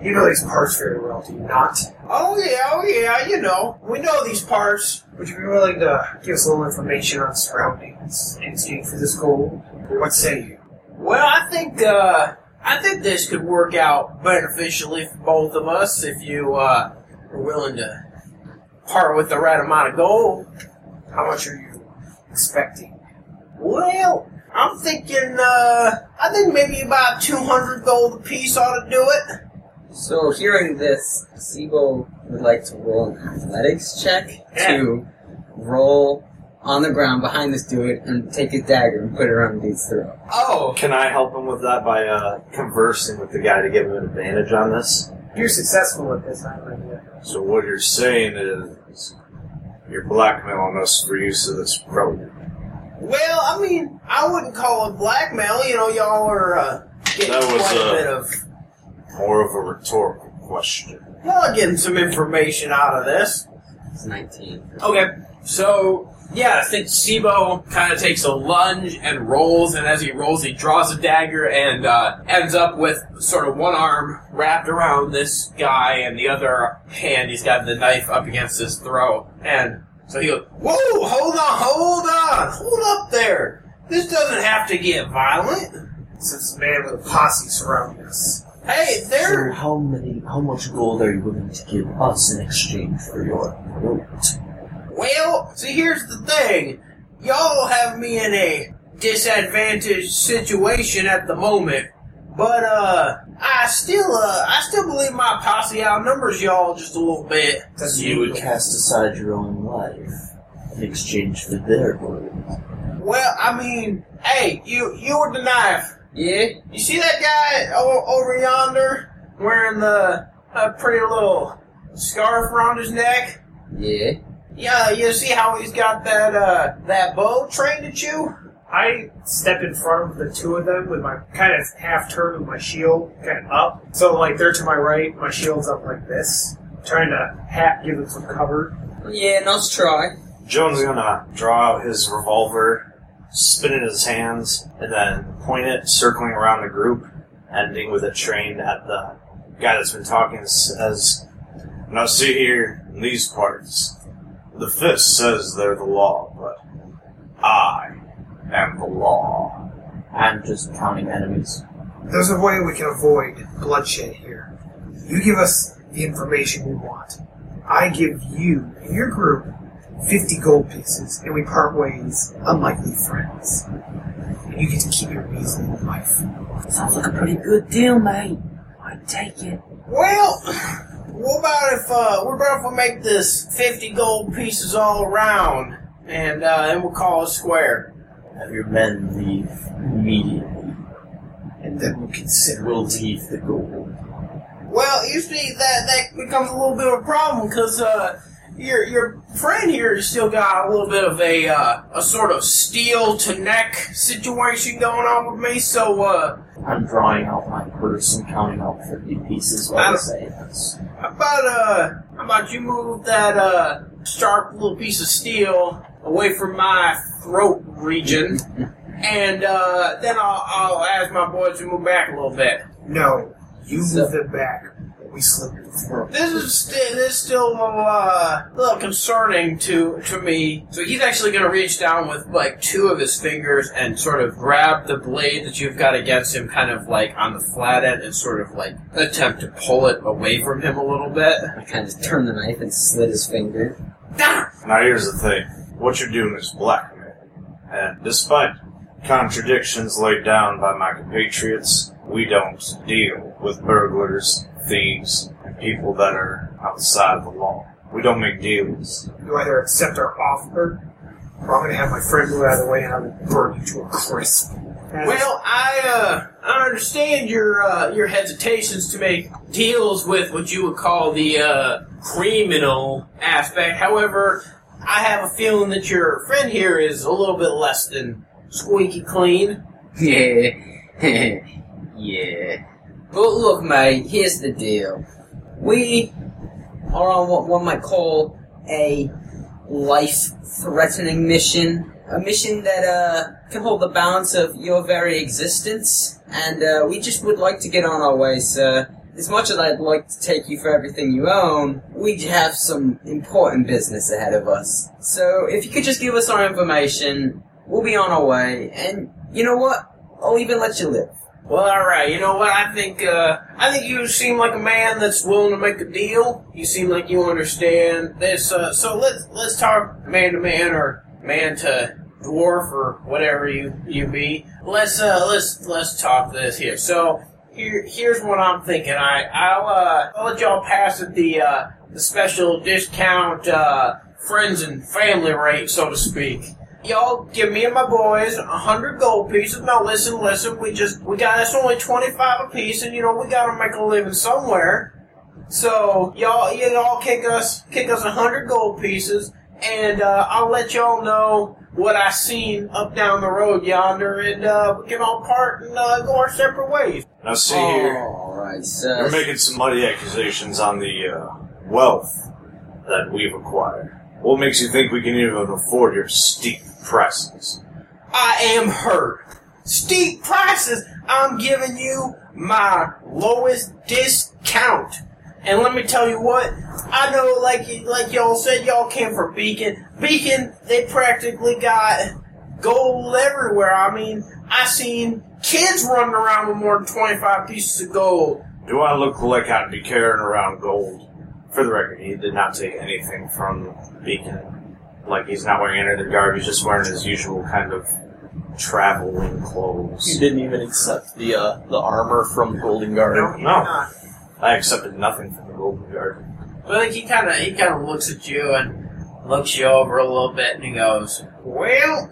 you know these parts very well, do you not? Oh yeah, oh yeah, you know, we know these parts. Would you be willing to give us a little information on surroundings in exchange for this gold? What say you? Well, I think uh, I think this could work out beneficially for both of us if you uh, are willing to part with the right amount of gold. How much are you expecting? Well, I'm thinking. Uh, I think maybe about two hundred gold apiece ought to do it. So, hearing this, Sibo would like to roll an athletics check to roll on the ground behind this dude and take his dagger and put it around the dude's throat. Oh, Can I help him with that by uh, conversing with the guy to give him an advantage on this? You're successful at this, I have an idea. So what you're saying is you're blackmailing us for use of this rope. Well, I mean, I wouldn't call it blackmail. You know, y'all are uh, getting That was, quite uh, a bit of. More of a rhetorical question. Y'all are getting some information out of this. It's 19. Okay, so yeah, I think Sibo kind of takes a lunge and rolls, and as he rolls, he draws a dagger and uh, ends up with sort of one arm wrapped around this guy, and the other hand he's got the knife up against his throat, and so he goes, "Whoa, hold on, hold on, hold up there! This doesn't have to get violent. Since the man with a posse surrounding us. Hey, So there." how many, how much gold are you willing to give us in exchange for your throat? Well, see, here's the thing. Y'all have me in a disadvantaged situation at the moment. But, uh, I still, uh, I still believe my posse outnumbers y'all just a little bit. You would cast aside your own life in exchange for their gold. Well, I mean, hey, you, you with the knife. Yeah? You see that guy o- over yonder wearing the, uh, pretty little scarf around his neck? Yeah? Yeah, you see how he's got that, uh, that bow trained at you? I step in front of the two of them with my kind of half turn with my shield kind of up. So like they're to my right, my shield's up like this, trying to half give them some cover. Yeah, let's try. Jones is gonna draw out his revolver, spin it in his hands, and then point it, circling around the group, ending with it trained at the guy that's been talking. Says, "Now see here, in these parts, the fist says they're the law, but I am the law." I'm just counting enemies. There's a way we can avoid bloodshed here. You give us the information we want. I give you and your group 50 gold pieces, and we part ways, unlikely friends. And you get to keep your measly life. Sounds like a pretty good deal, mate. I'd take it. Well, what about if uh, what about if we make this fifty gold pieces all around, and uh, then we'll call it square. Have your men leave immediately. And then we'll consider We'll leave the gold. Well, you see that that becomes a little bit of a problem because uh, your your friend here has still got a little bit of a uh, a sort of steel to neck situation going on with me. So uh, I'm drawing out my purse and counting out 50 pieces while I say this. how about uh, how about you move that uh sharp little piece of steel away from my throat region, and uh, then I'll, I'll ask my boys to move back a little bit. No, you So- move it back. We slip your throat. This is sti- this is still uh, a little concerning to to me. So he's actually going to reach down with like two of his fingers and sort of grab the blade that you've got against him, kind of like on the flat end, and sort of like attempt to pull it away from him a little bit. I kind of turned the knife and slit his finger. Now here's the thing. What you're doing is blackmail. And despite contradictions laid down by my compatriots, we don't deal with burglars, thieves, and people that are outside of the law. We don't make deals. You either accept our offer, or I'm going to have my friend move out of the way and I will burn you to a crisp. Well, I uh, I understand your uh, your hesitations to make deals with what you would call the uh, criminal aspect. However, I have a feeling that your friend here is a little bit less than squeaky clean. (laughs) Yeah. yeah. But look, mate, here's the deal. We are on what one might call a life-threatening mission. A mission that, uh, can hold the balance of your very existence. And, uh, we just would like to get on our way, sir. As much as I'd like to take you for everything you own, we have some important business ahead of us. So if you could just give us our information, we'll be on our way. And you know what? I'll even let you live. Well, all right. You know what? I think uh, I think you seem like a man that's willing to make a deal. You seem like you understand this. Uh, so let's let's talk man to man or man to dwarf or whatever you you be. Let's uh, let's let's talk this here. So here here's what I'm thinking. I I'll uh, I'll let y'all pass at the uh, the special discount uh, friends and family rate, so to speak. Y'all give me and my boys a hundred gold pieces. Now listen, listen, we just we got us only twenty five apiece, and you know we gotta make a living somewhere. So y'all y'all kick us kick us a hundred gold pieces, and uh, I'll let y'all know what I seen up down the road yonder, and uh, we can all part and uh, go our separate ways. Now see here, Alright, you're sir. making some muddy accusations on the uh, wealth that we've acquired. What makes you think we can even afford your steep prices? I am hurt. Steep prices. I'm giving you my lowest discount. And let me tell you what, I know, like like y'all said, y'all came from Beacon. Beacon, they practically got gold everywhere. I mean, I seen kids running around with more than 25 pieces of gold. Do I look like I'd be carrying around gold? For the record, he did not take anything from Beacon. Like, he's not wearing any of the garb, he's just wearing his usual kind of traveling clothes. You didn't even accept the uh, the armor from Golden Guard. No, No. I accepted nothing from the Golden Guard. But like he kind of he kind of looks at you and looks you over a little bit, and he goes, "Well,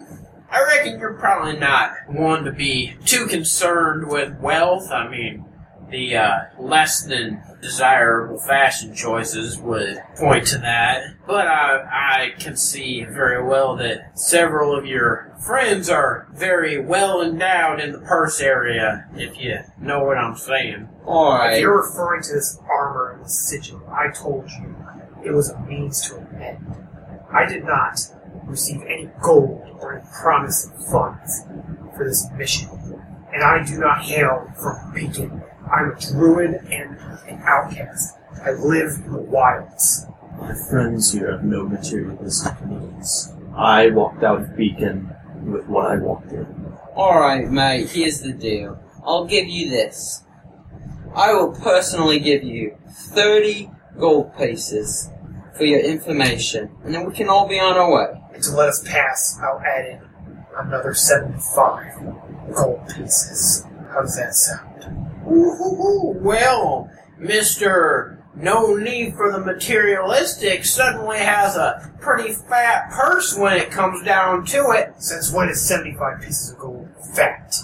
I reckon you're probably not one to be too concerned with wealth. I mean, the uh, less than desirable fashion choices would point to that. But I I can see very well that several of your friends are very well endowed in the purse area, if you know what I'm saying." If you're referring to this armor and the sigil, I told you it was a means to an end. I did not receive any gold or any promise of funds for this mission. And I do not hail from Beacon. I'm a druid and an outcast. I live in the wilds. My friends here have no materialistic needs. I walked out of Beacon with what I wanted. Alright, mate, here's the deal. I'll give you this. I will personally give you 30 gold pieces for your information, and then we can all be on our way. And to let us pass, I'll add in another 75 gold pieces. How does that sound? Ooh, well, Mr. No Need for the Materialistic suddenly has a pretty fat purse when it comes down to it. Since when is 75 pieces of gold fat?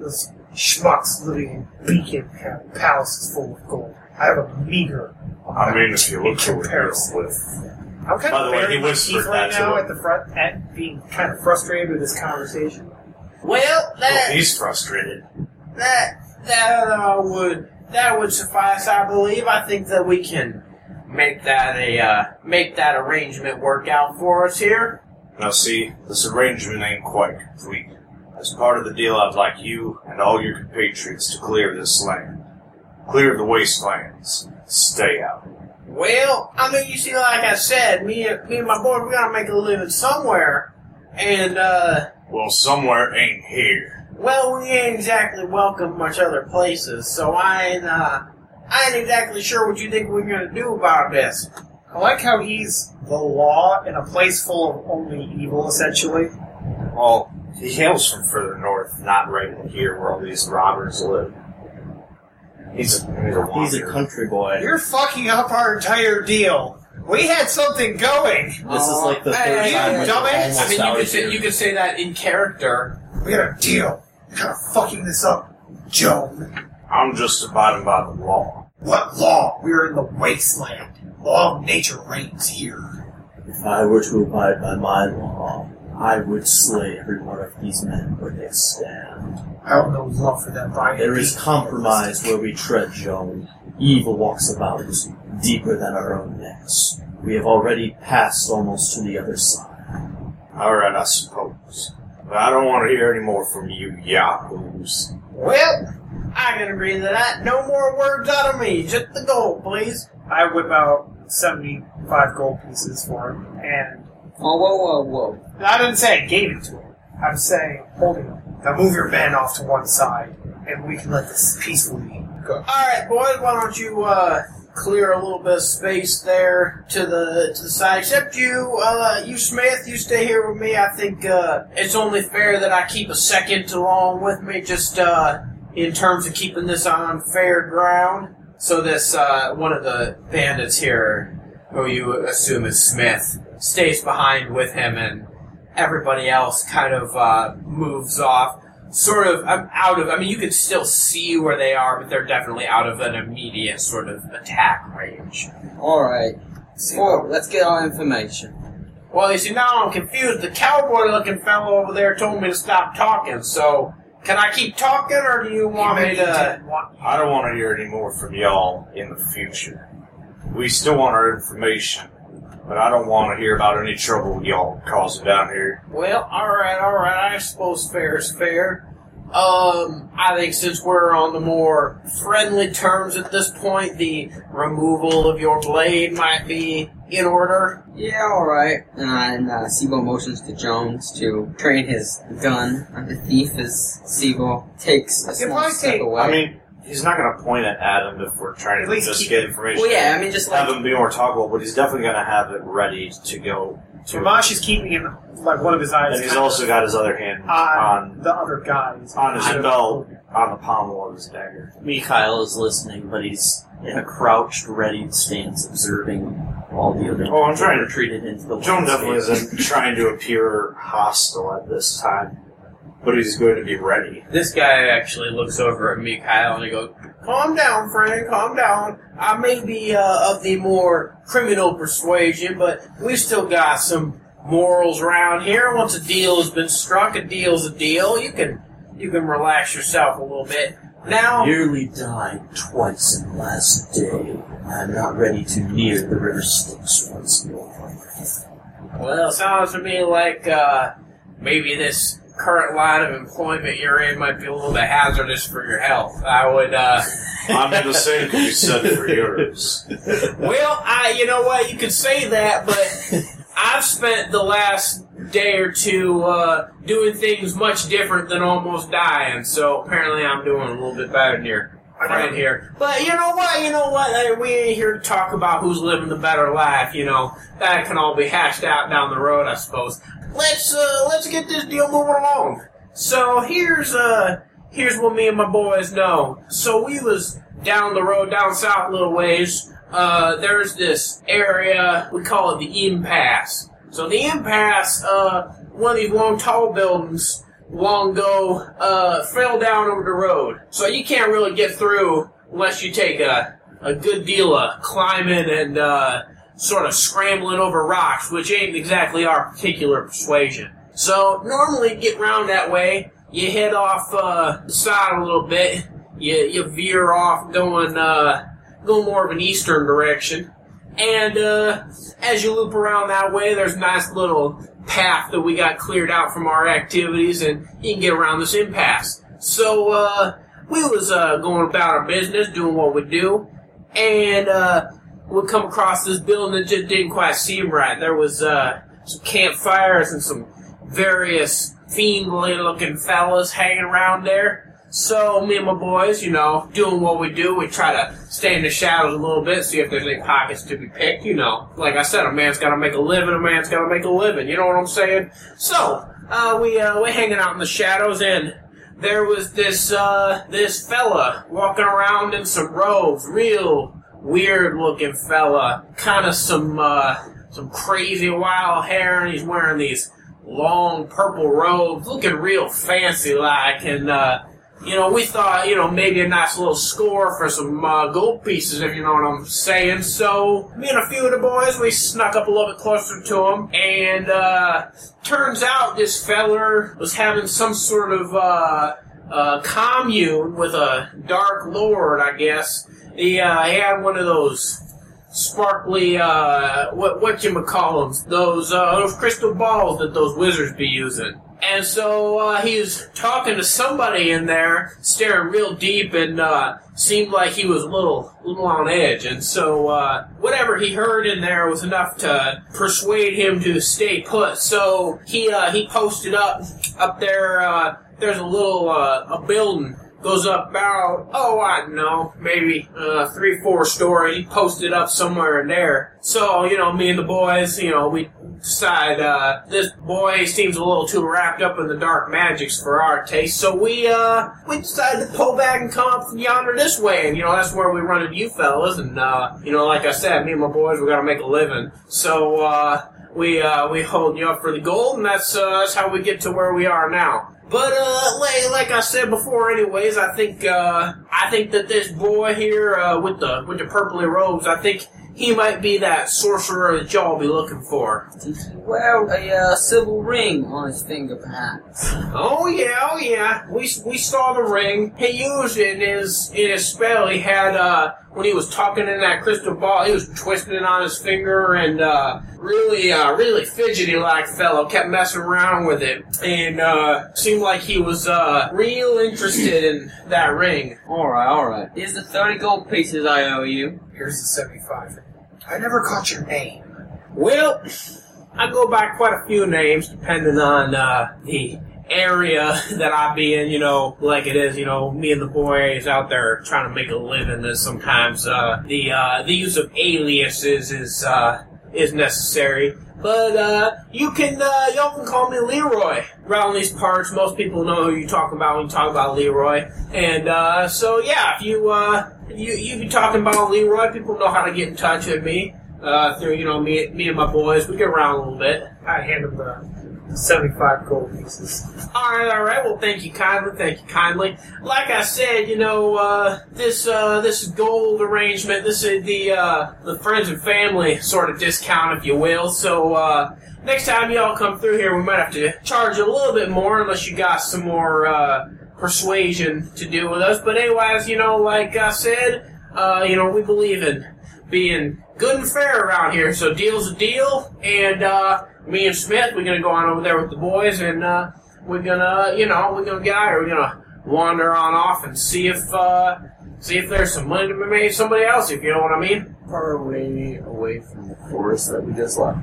Those schmucks living in Beacon have palaces full of gold. I have a meager. I mean, if you look in at comparison. with. I'm kind By of the way, he my whispered teeth right to now him. at the front, at being kind of frustrated with this conversation. Well, that Well, he's frustrated. that that uh, would that would suffice, I believe. I think that we can make that a uh, make that arrangement work out for us here. Now, see, this arrangement ain't quite complete. As part of the deal, I'd like you and all your compatriots to clear this land. Clear the wastelands. Stay out. Well, I mean, you see, like I said, me me and my boy, we gotta make a living somewhere, and uh. Well, somewhere ain't here. Well, we ain't exactly welcome much other places, so I ain't, uh, I ain't exactly sure what you think we're gonna do about this. I like how he's the law in a place full of only evil, essentially. Well, he hails from further north, not right here where all these robbers live. He's a, he's a, He's a country boy. You're fucking up our entire deal. We had something going. This is like the third Hey, time you dumbass. I mean, you could say you could say that in character. We had a deal. You're kind of fucking this up, Joan. I'm just abiding by the law. What law? We're in the wasteland. Law of nature reigns here. If I were to abide by my law, I would slay every one of these men where they stand. I don't know love for that by There is compromise where we tread, Joan. Evil walks about us deeper than our own necks. We have already passed almost to the other side. Alright, I suppose. But I don't want to hear any more from you yahoos. Well, I I can agree to that. No more words out of me. Just the gold, please. I whip out 75 gold pieces for him, and Oh, whoa, whoa, whoa. I didn't say I gave it to him. I'm saying holding him. Now move your men off to one side, and we can let this peacefully go. All right, boys. Why don't you uh, clear a little bit of space there to the to the side? Except you, uh, you Smith, you stay here with me. I think uh, it's only fair that I keep a second along with me, just uh, in terms of keeping this on fair ground. So this uh, one of the bandits here, who you assume is Smith, stays behind with him, and everybody else kind of uh, moves off. Sort of, I'm out of. I mean, you can still see where they are, but they're definitely out of an immediate sort of attack range. Alright. Well, let's get our information. Well, you see, now I'm confused. The cowboy-looking fellow over there told me to stop talking. So, can I keep talking, or do you want me to? I don't want to hear any more from y'all in the future. We still want our information, but I don't want to hear about any trouble y'all causing down here. Well, all right, all right. I suppose fair is fair. Um, I think since we're on the more friendly terms at this point, the removal of your blade might be in order. Yeah, alright. And I and, uh, Sibo motions to Jones to train his gun on the thief as Sibo takes a If small I step take- away. I mean, he's not going to point it at him if we're trying At to least just keep- get information. well, yeah, I mean, just have like, him be more talkable, but he's definitely going to have it ready to go to. Ramash is keeping him like one of his eyes. and he's also got his other hand on, on the other guys. on his Kind of- belt, on the pommel of his dagger. Mikhail is listening, but he's in a crouched, ready stance, observing all the other. Oh, I'm trying to- retreated into the. Joan landscape. definitely isn't trying to appear hostile at this time, but he's going to be ready. This guy actually looks over at me, Kyle, and he goes, Calm down, friend, calm down. I may be uh, of the more criminal persuasion, but we still got some morals around here. Once a deal has been struck, a deal's a deal. You can you can relax yourself a little bit. Now, Nearly died twice in the last day. I'm not ready to near the river Styx once more. well, it sounds to me like uh, maybe this current line of employment you're in might be a little bit hazardous for your health. I would. Uh, I mean, the same could be said for yours. Well, I, you know what, you could say that, but I've spent the last day or two uh, doing things much different than almost dying. So apparently, I'm doing a little bit better than your friend here. But you know what? You know what? We ain't here to talk about who's living the better life. You know that can all be hashed out down the road, I suppose. Let's uh, let's get this deal moving along. So here's uh here's what me and my boys know. So we was down the road, down south a little ways. Uh, there's this area we call it the impasse. So the impasse, uh, one of these long tall buildings long ago uh, fell down over the road. So you can't really get through unless you take a a good deal of climbing and uh, sort of scrambling over rocks, which ain't exactly our particular persuasion. So normally get round that way. You head off uh, the side a little bit. You you veer off going uh, going more of an eastern direction. And uh, as you loop around that way, there's a nice little path that we got cleared out from our activities, and you can get around this impasse. So uh, we was uh, going about our business, doing what we do, and uh, we come across this building that just didn't quite seem right. There was uh, some campfires and some various fiendly looking fellas hanging around there. So me and my boys, you know, doing what we do, we try to stay in the shadows a little bit, see if there's any pockets to be picked. You know, like I said, a man's got to make a living. A man's got to make a living. You know what I'm saying? So uh, we uh, we hanging out in the shadows, and there was this uh, this fella walking around in some robes, real weird looking fella, kind of some uh, some crazy wild hair, and he's wearing these long purple robes, looking real fancy like, and uh, you know, we thought, you know, maybe a nice little score for some uh, gold pieces, if you know what I'm saying. So, me and a few of the boys, we snuck up a little bit closer to him, and uh, turns out this feller was having some sort of uh, uh, commune with a dark lord, I guess. He, uh, had one of those sparkly, uh, what what you call them? Those uh, those crystal balls that those wizards be using. And so uh, he was talking to somebody in there, staring real deep, and uh, seemed like he was a little, little on edge. And so uh, whatever he heard in there was enough to persuade him to stay put. So he uh, he posted up up there. Uh, there's a little uh, a building goes up about oh I don't know maybe three four story. Posted up somewhere in there. So you know me and the boys, you know we decide uh, this boy seems a little too wrapped up in the dark magics for our taste. So we uh, we decided to pull back and come up from yonder this way, and you know that's where we run into you fellas. And uh, you know like I said, me and my boys we got to make a living. So. Uh, we uh, we hold you up for the gold, and that's uh, that's how we get to where we are now. But uh, like, like I said before, anyways, I think uh, I think that this boy here uh, with the with the purpley robes, I think he might be that sorcerer that y'all be looking for. Well, a uh, silver ring on his finger, perhaps. Oh yeah, oh yeah. We we saw the ring. He used it in his in his spell. He had uh when he was talking in that crystal ball, he was twisting it on his finger and uh really uh really fidgety like fellow. Kept messing around with it and uh seemed like he was uh real interested in that ring. Alright, alright. Here's the 30 gold pieces I owe you. Here's the 75. I never caught your name. Well, I go by quite a few names depending on uh, the area (laughs) that I be in. You know, like it is. You know, me and the boys out there trying to make a living. That sometimes uh, the uh, the use of aliases is uh, is necessary. But uh, you can uh, y'all can call me Leroy. Around these parts, most people know who you talk about when you talk about Leroy. And uh, so yeah, if you uh, you you be talking about Leroy, people know how to get in touch with me uh, through you know me me and my boys. We get around a little bit. I hand him the 75 gold pieces. All right, all right. Well, thank you kindly, thank you kindly. Like I said, you know, uh, this uh, this gold arrangement, this is the uh, the friends and family sort of discount, if you will. So uh, next time y'all come through here, we might have to charge a little bit more, unless you got some more uh, persuasion to do with us. But anyways, you know, like I said, uh, you know, we believe in being good and fair around here. So deal's a deal, and uh, me and Smith, we're gonna go on over there with the boys, and uh, we're gonna, you know, we're gonna get out here. We're gonna wander on off and see if uh, see if there's some money to be made somebody else, if you know what I mean. far away away from the forest that we just left.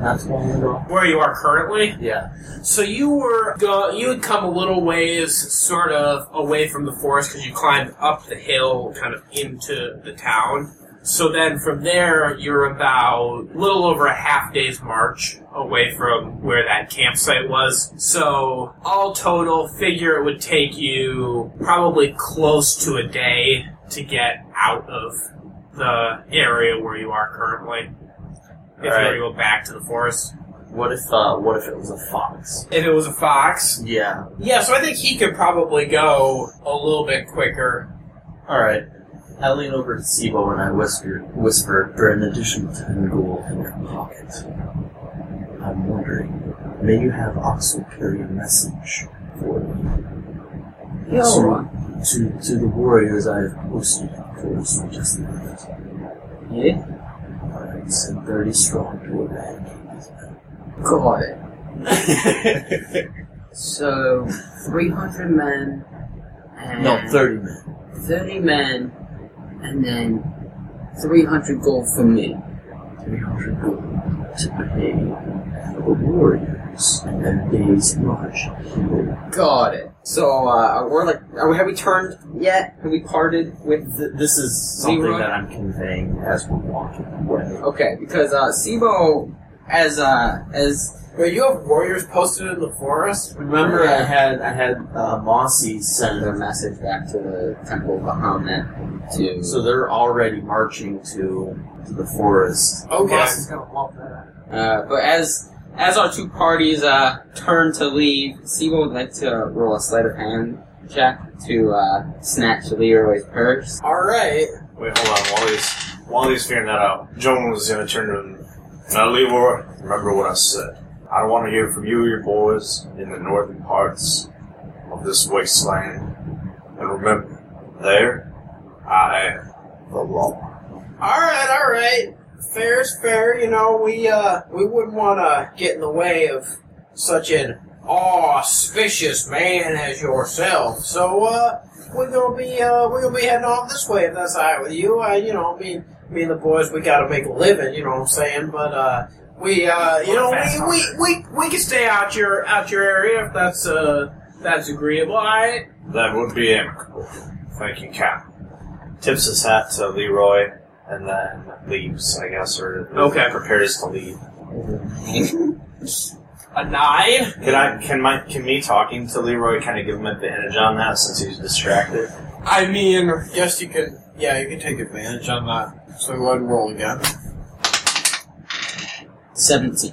Not too long ago. Where you are currently. Yeah. So you were go, you had come a little ways, sort of away from the forest because you climbed up the hill, kind of into the town. So then from there, you're about a little over a half day's march away from where that campsite was. So all total, figure it would take you probably close to a day to get out of the area where you are currently. If you were to go back to the forest. What if uh what if it was a fox? If it was a fox, Yeah. Yeah, so I think he could probably go a little bit quicker. Alright. I lean over to Sibo and I whisper whisper for an additional ten gold in your pocket. I'm wondering, may you have Oxel carry a message for me? So, to, to the warriors I have posted in the forest we just left. Yeah? Alright, send 30 strong to eradicate these men. Got it. So, 300 men. And No, 30 men. 30 men, and then 300 gold for me. 300 gold to pay for the warriors and their day's march. Got it. So, uh, we're like, are we, have we turned yet? Have we parted with Th- This is something Leroy? that I'm conveying as we're walking away. Okay, because, uh, Sibo, as, uh, as, But you have warriors posted in the forest? Remember, I had I had uh, Mossy send a message back to the Temple of Bahamut to, So they're already marching to to the forest. Okay. Boss is gonna love that. uh, but as, as our two parties, uh, turn to leave, Sibo would like to roll a sleight of hand check to, uh, snatch Leroy's purse. Alright. Wait, hold on. While he's while he's figuring that out, Joan was gonna turn to him. Now, Leroy, remember what I said. I don't want to hear from you or your boys in the northern parts of this wasteland. And remember, there, I am the law. Alright, alright. Fair's fair, you know, we, uh, we wouldn't want to get in the way of such an auspicious man as yourself. So, uh, we're gonna be, uh, we're gonna be heading off this way if that's alright with you. Uh, you know, me, and- me and the boys, we gotta make a living, you know what I'm saying? But, uh, we, uh, you know, we, we, we, we can stay out your, out your area if that's, uh, that's agreeable, alright? That would be amicable. Thank you, Cap. Tips his hat to Leroy and then leaves, I guess, or Okay. prepares to leave. A nine? Can I? Can my? Can me talking to Leroy kind of give him advantage on that since he's distracted? I mean, yes, you could, yeah, you can take advantage on that. So go ahead and roll again. 17.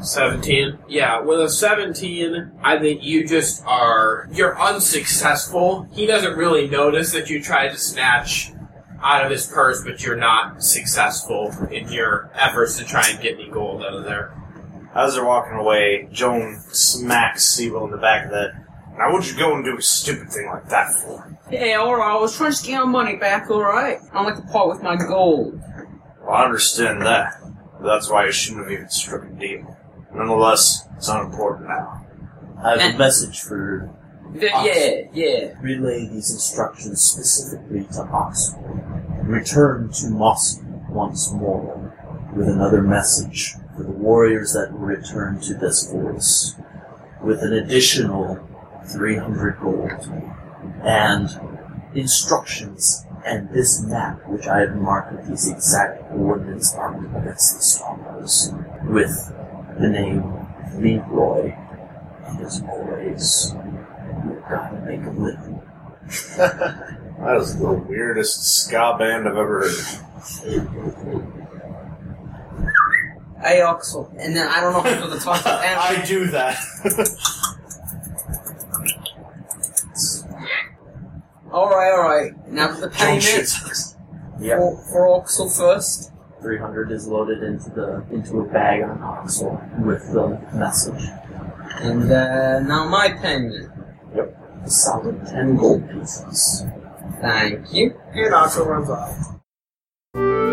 17. Yeah, with a 17, I think you just are. You're unsuccessful. He doesn't really notice that you tried to snatch out of his purse, but you're not successful in your efforts to try and get any gold out of there. As they're walking away, Joan smacks Sibo in the back of the head. Now, what'd you go and do a stupid thing like that for? Hey, alright, I was trying to get my money back, alright? I like to part with my gold. Well, I understand that. But that's why you shouldn't have even struck a deal. Nonetheless, it's unimportant now. I have a message for Th- yeah, yeah. relay these instructions specifically to Oxel. Return to Moscow once more with another message for the warriors that will return to this forest with an additional 300 gold and instructions and this map which I have marked with these exact coordinates marked against the stars with the name Leroy and as always You've got to make a living. (laughs) That is the weirdest ska band I've ever heard. Hey, Oxel. And then I don't know for the top of (laughs) I do that. (laughs) Alright, alright. Now for the payment. shits. Yep. For, for Oxel first. 300 is loaded into the into a bag on Oxel with the message. And uh, now my payment. A solid 10 gold pieces. Thank you. And Oxel runs off.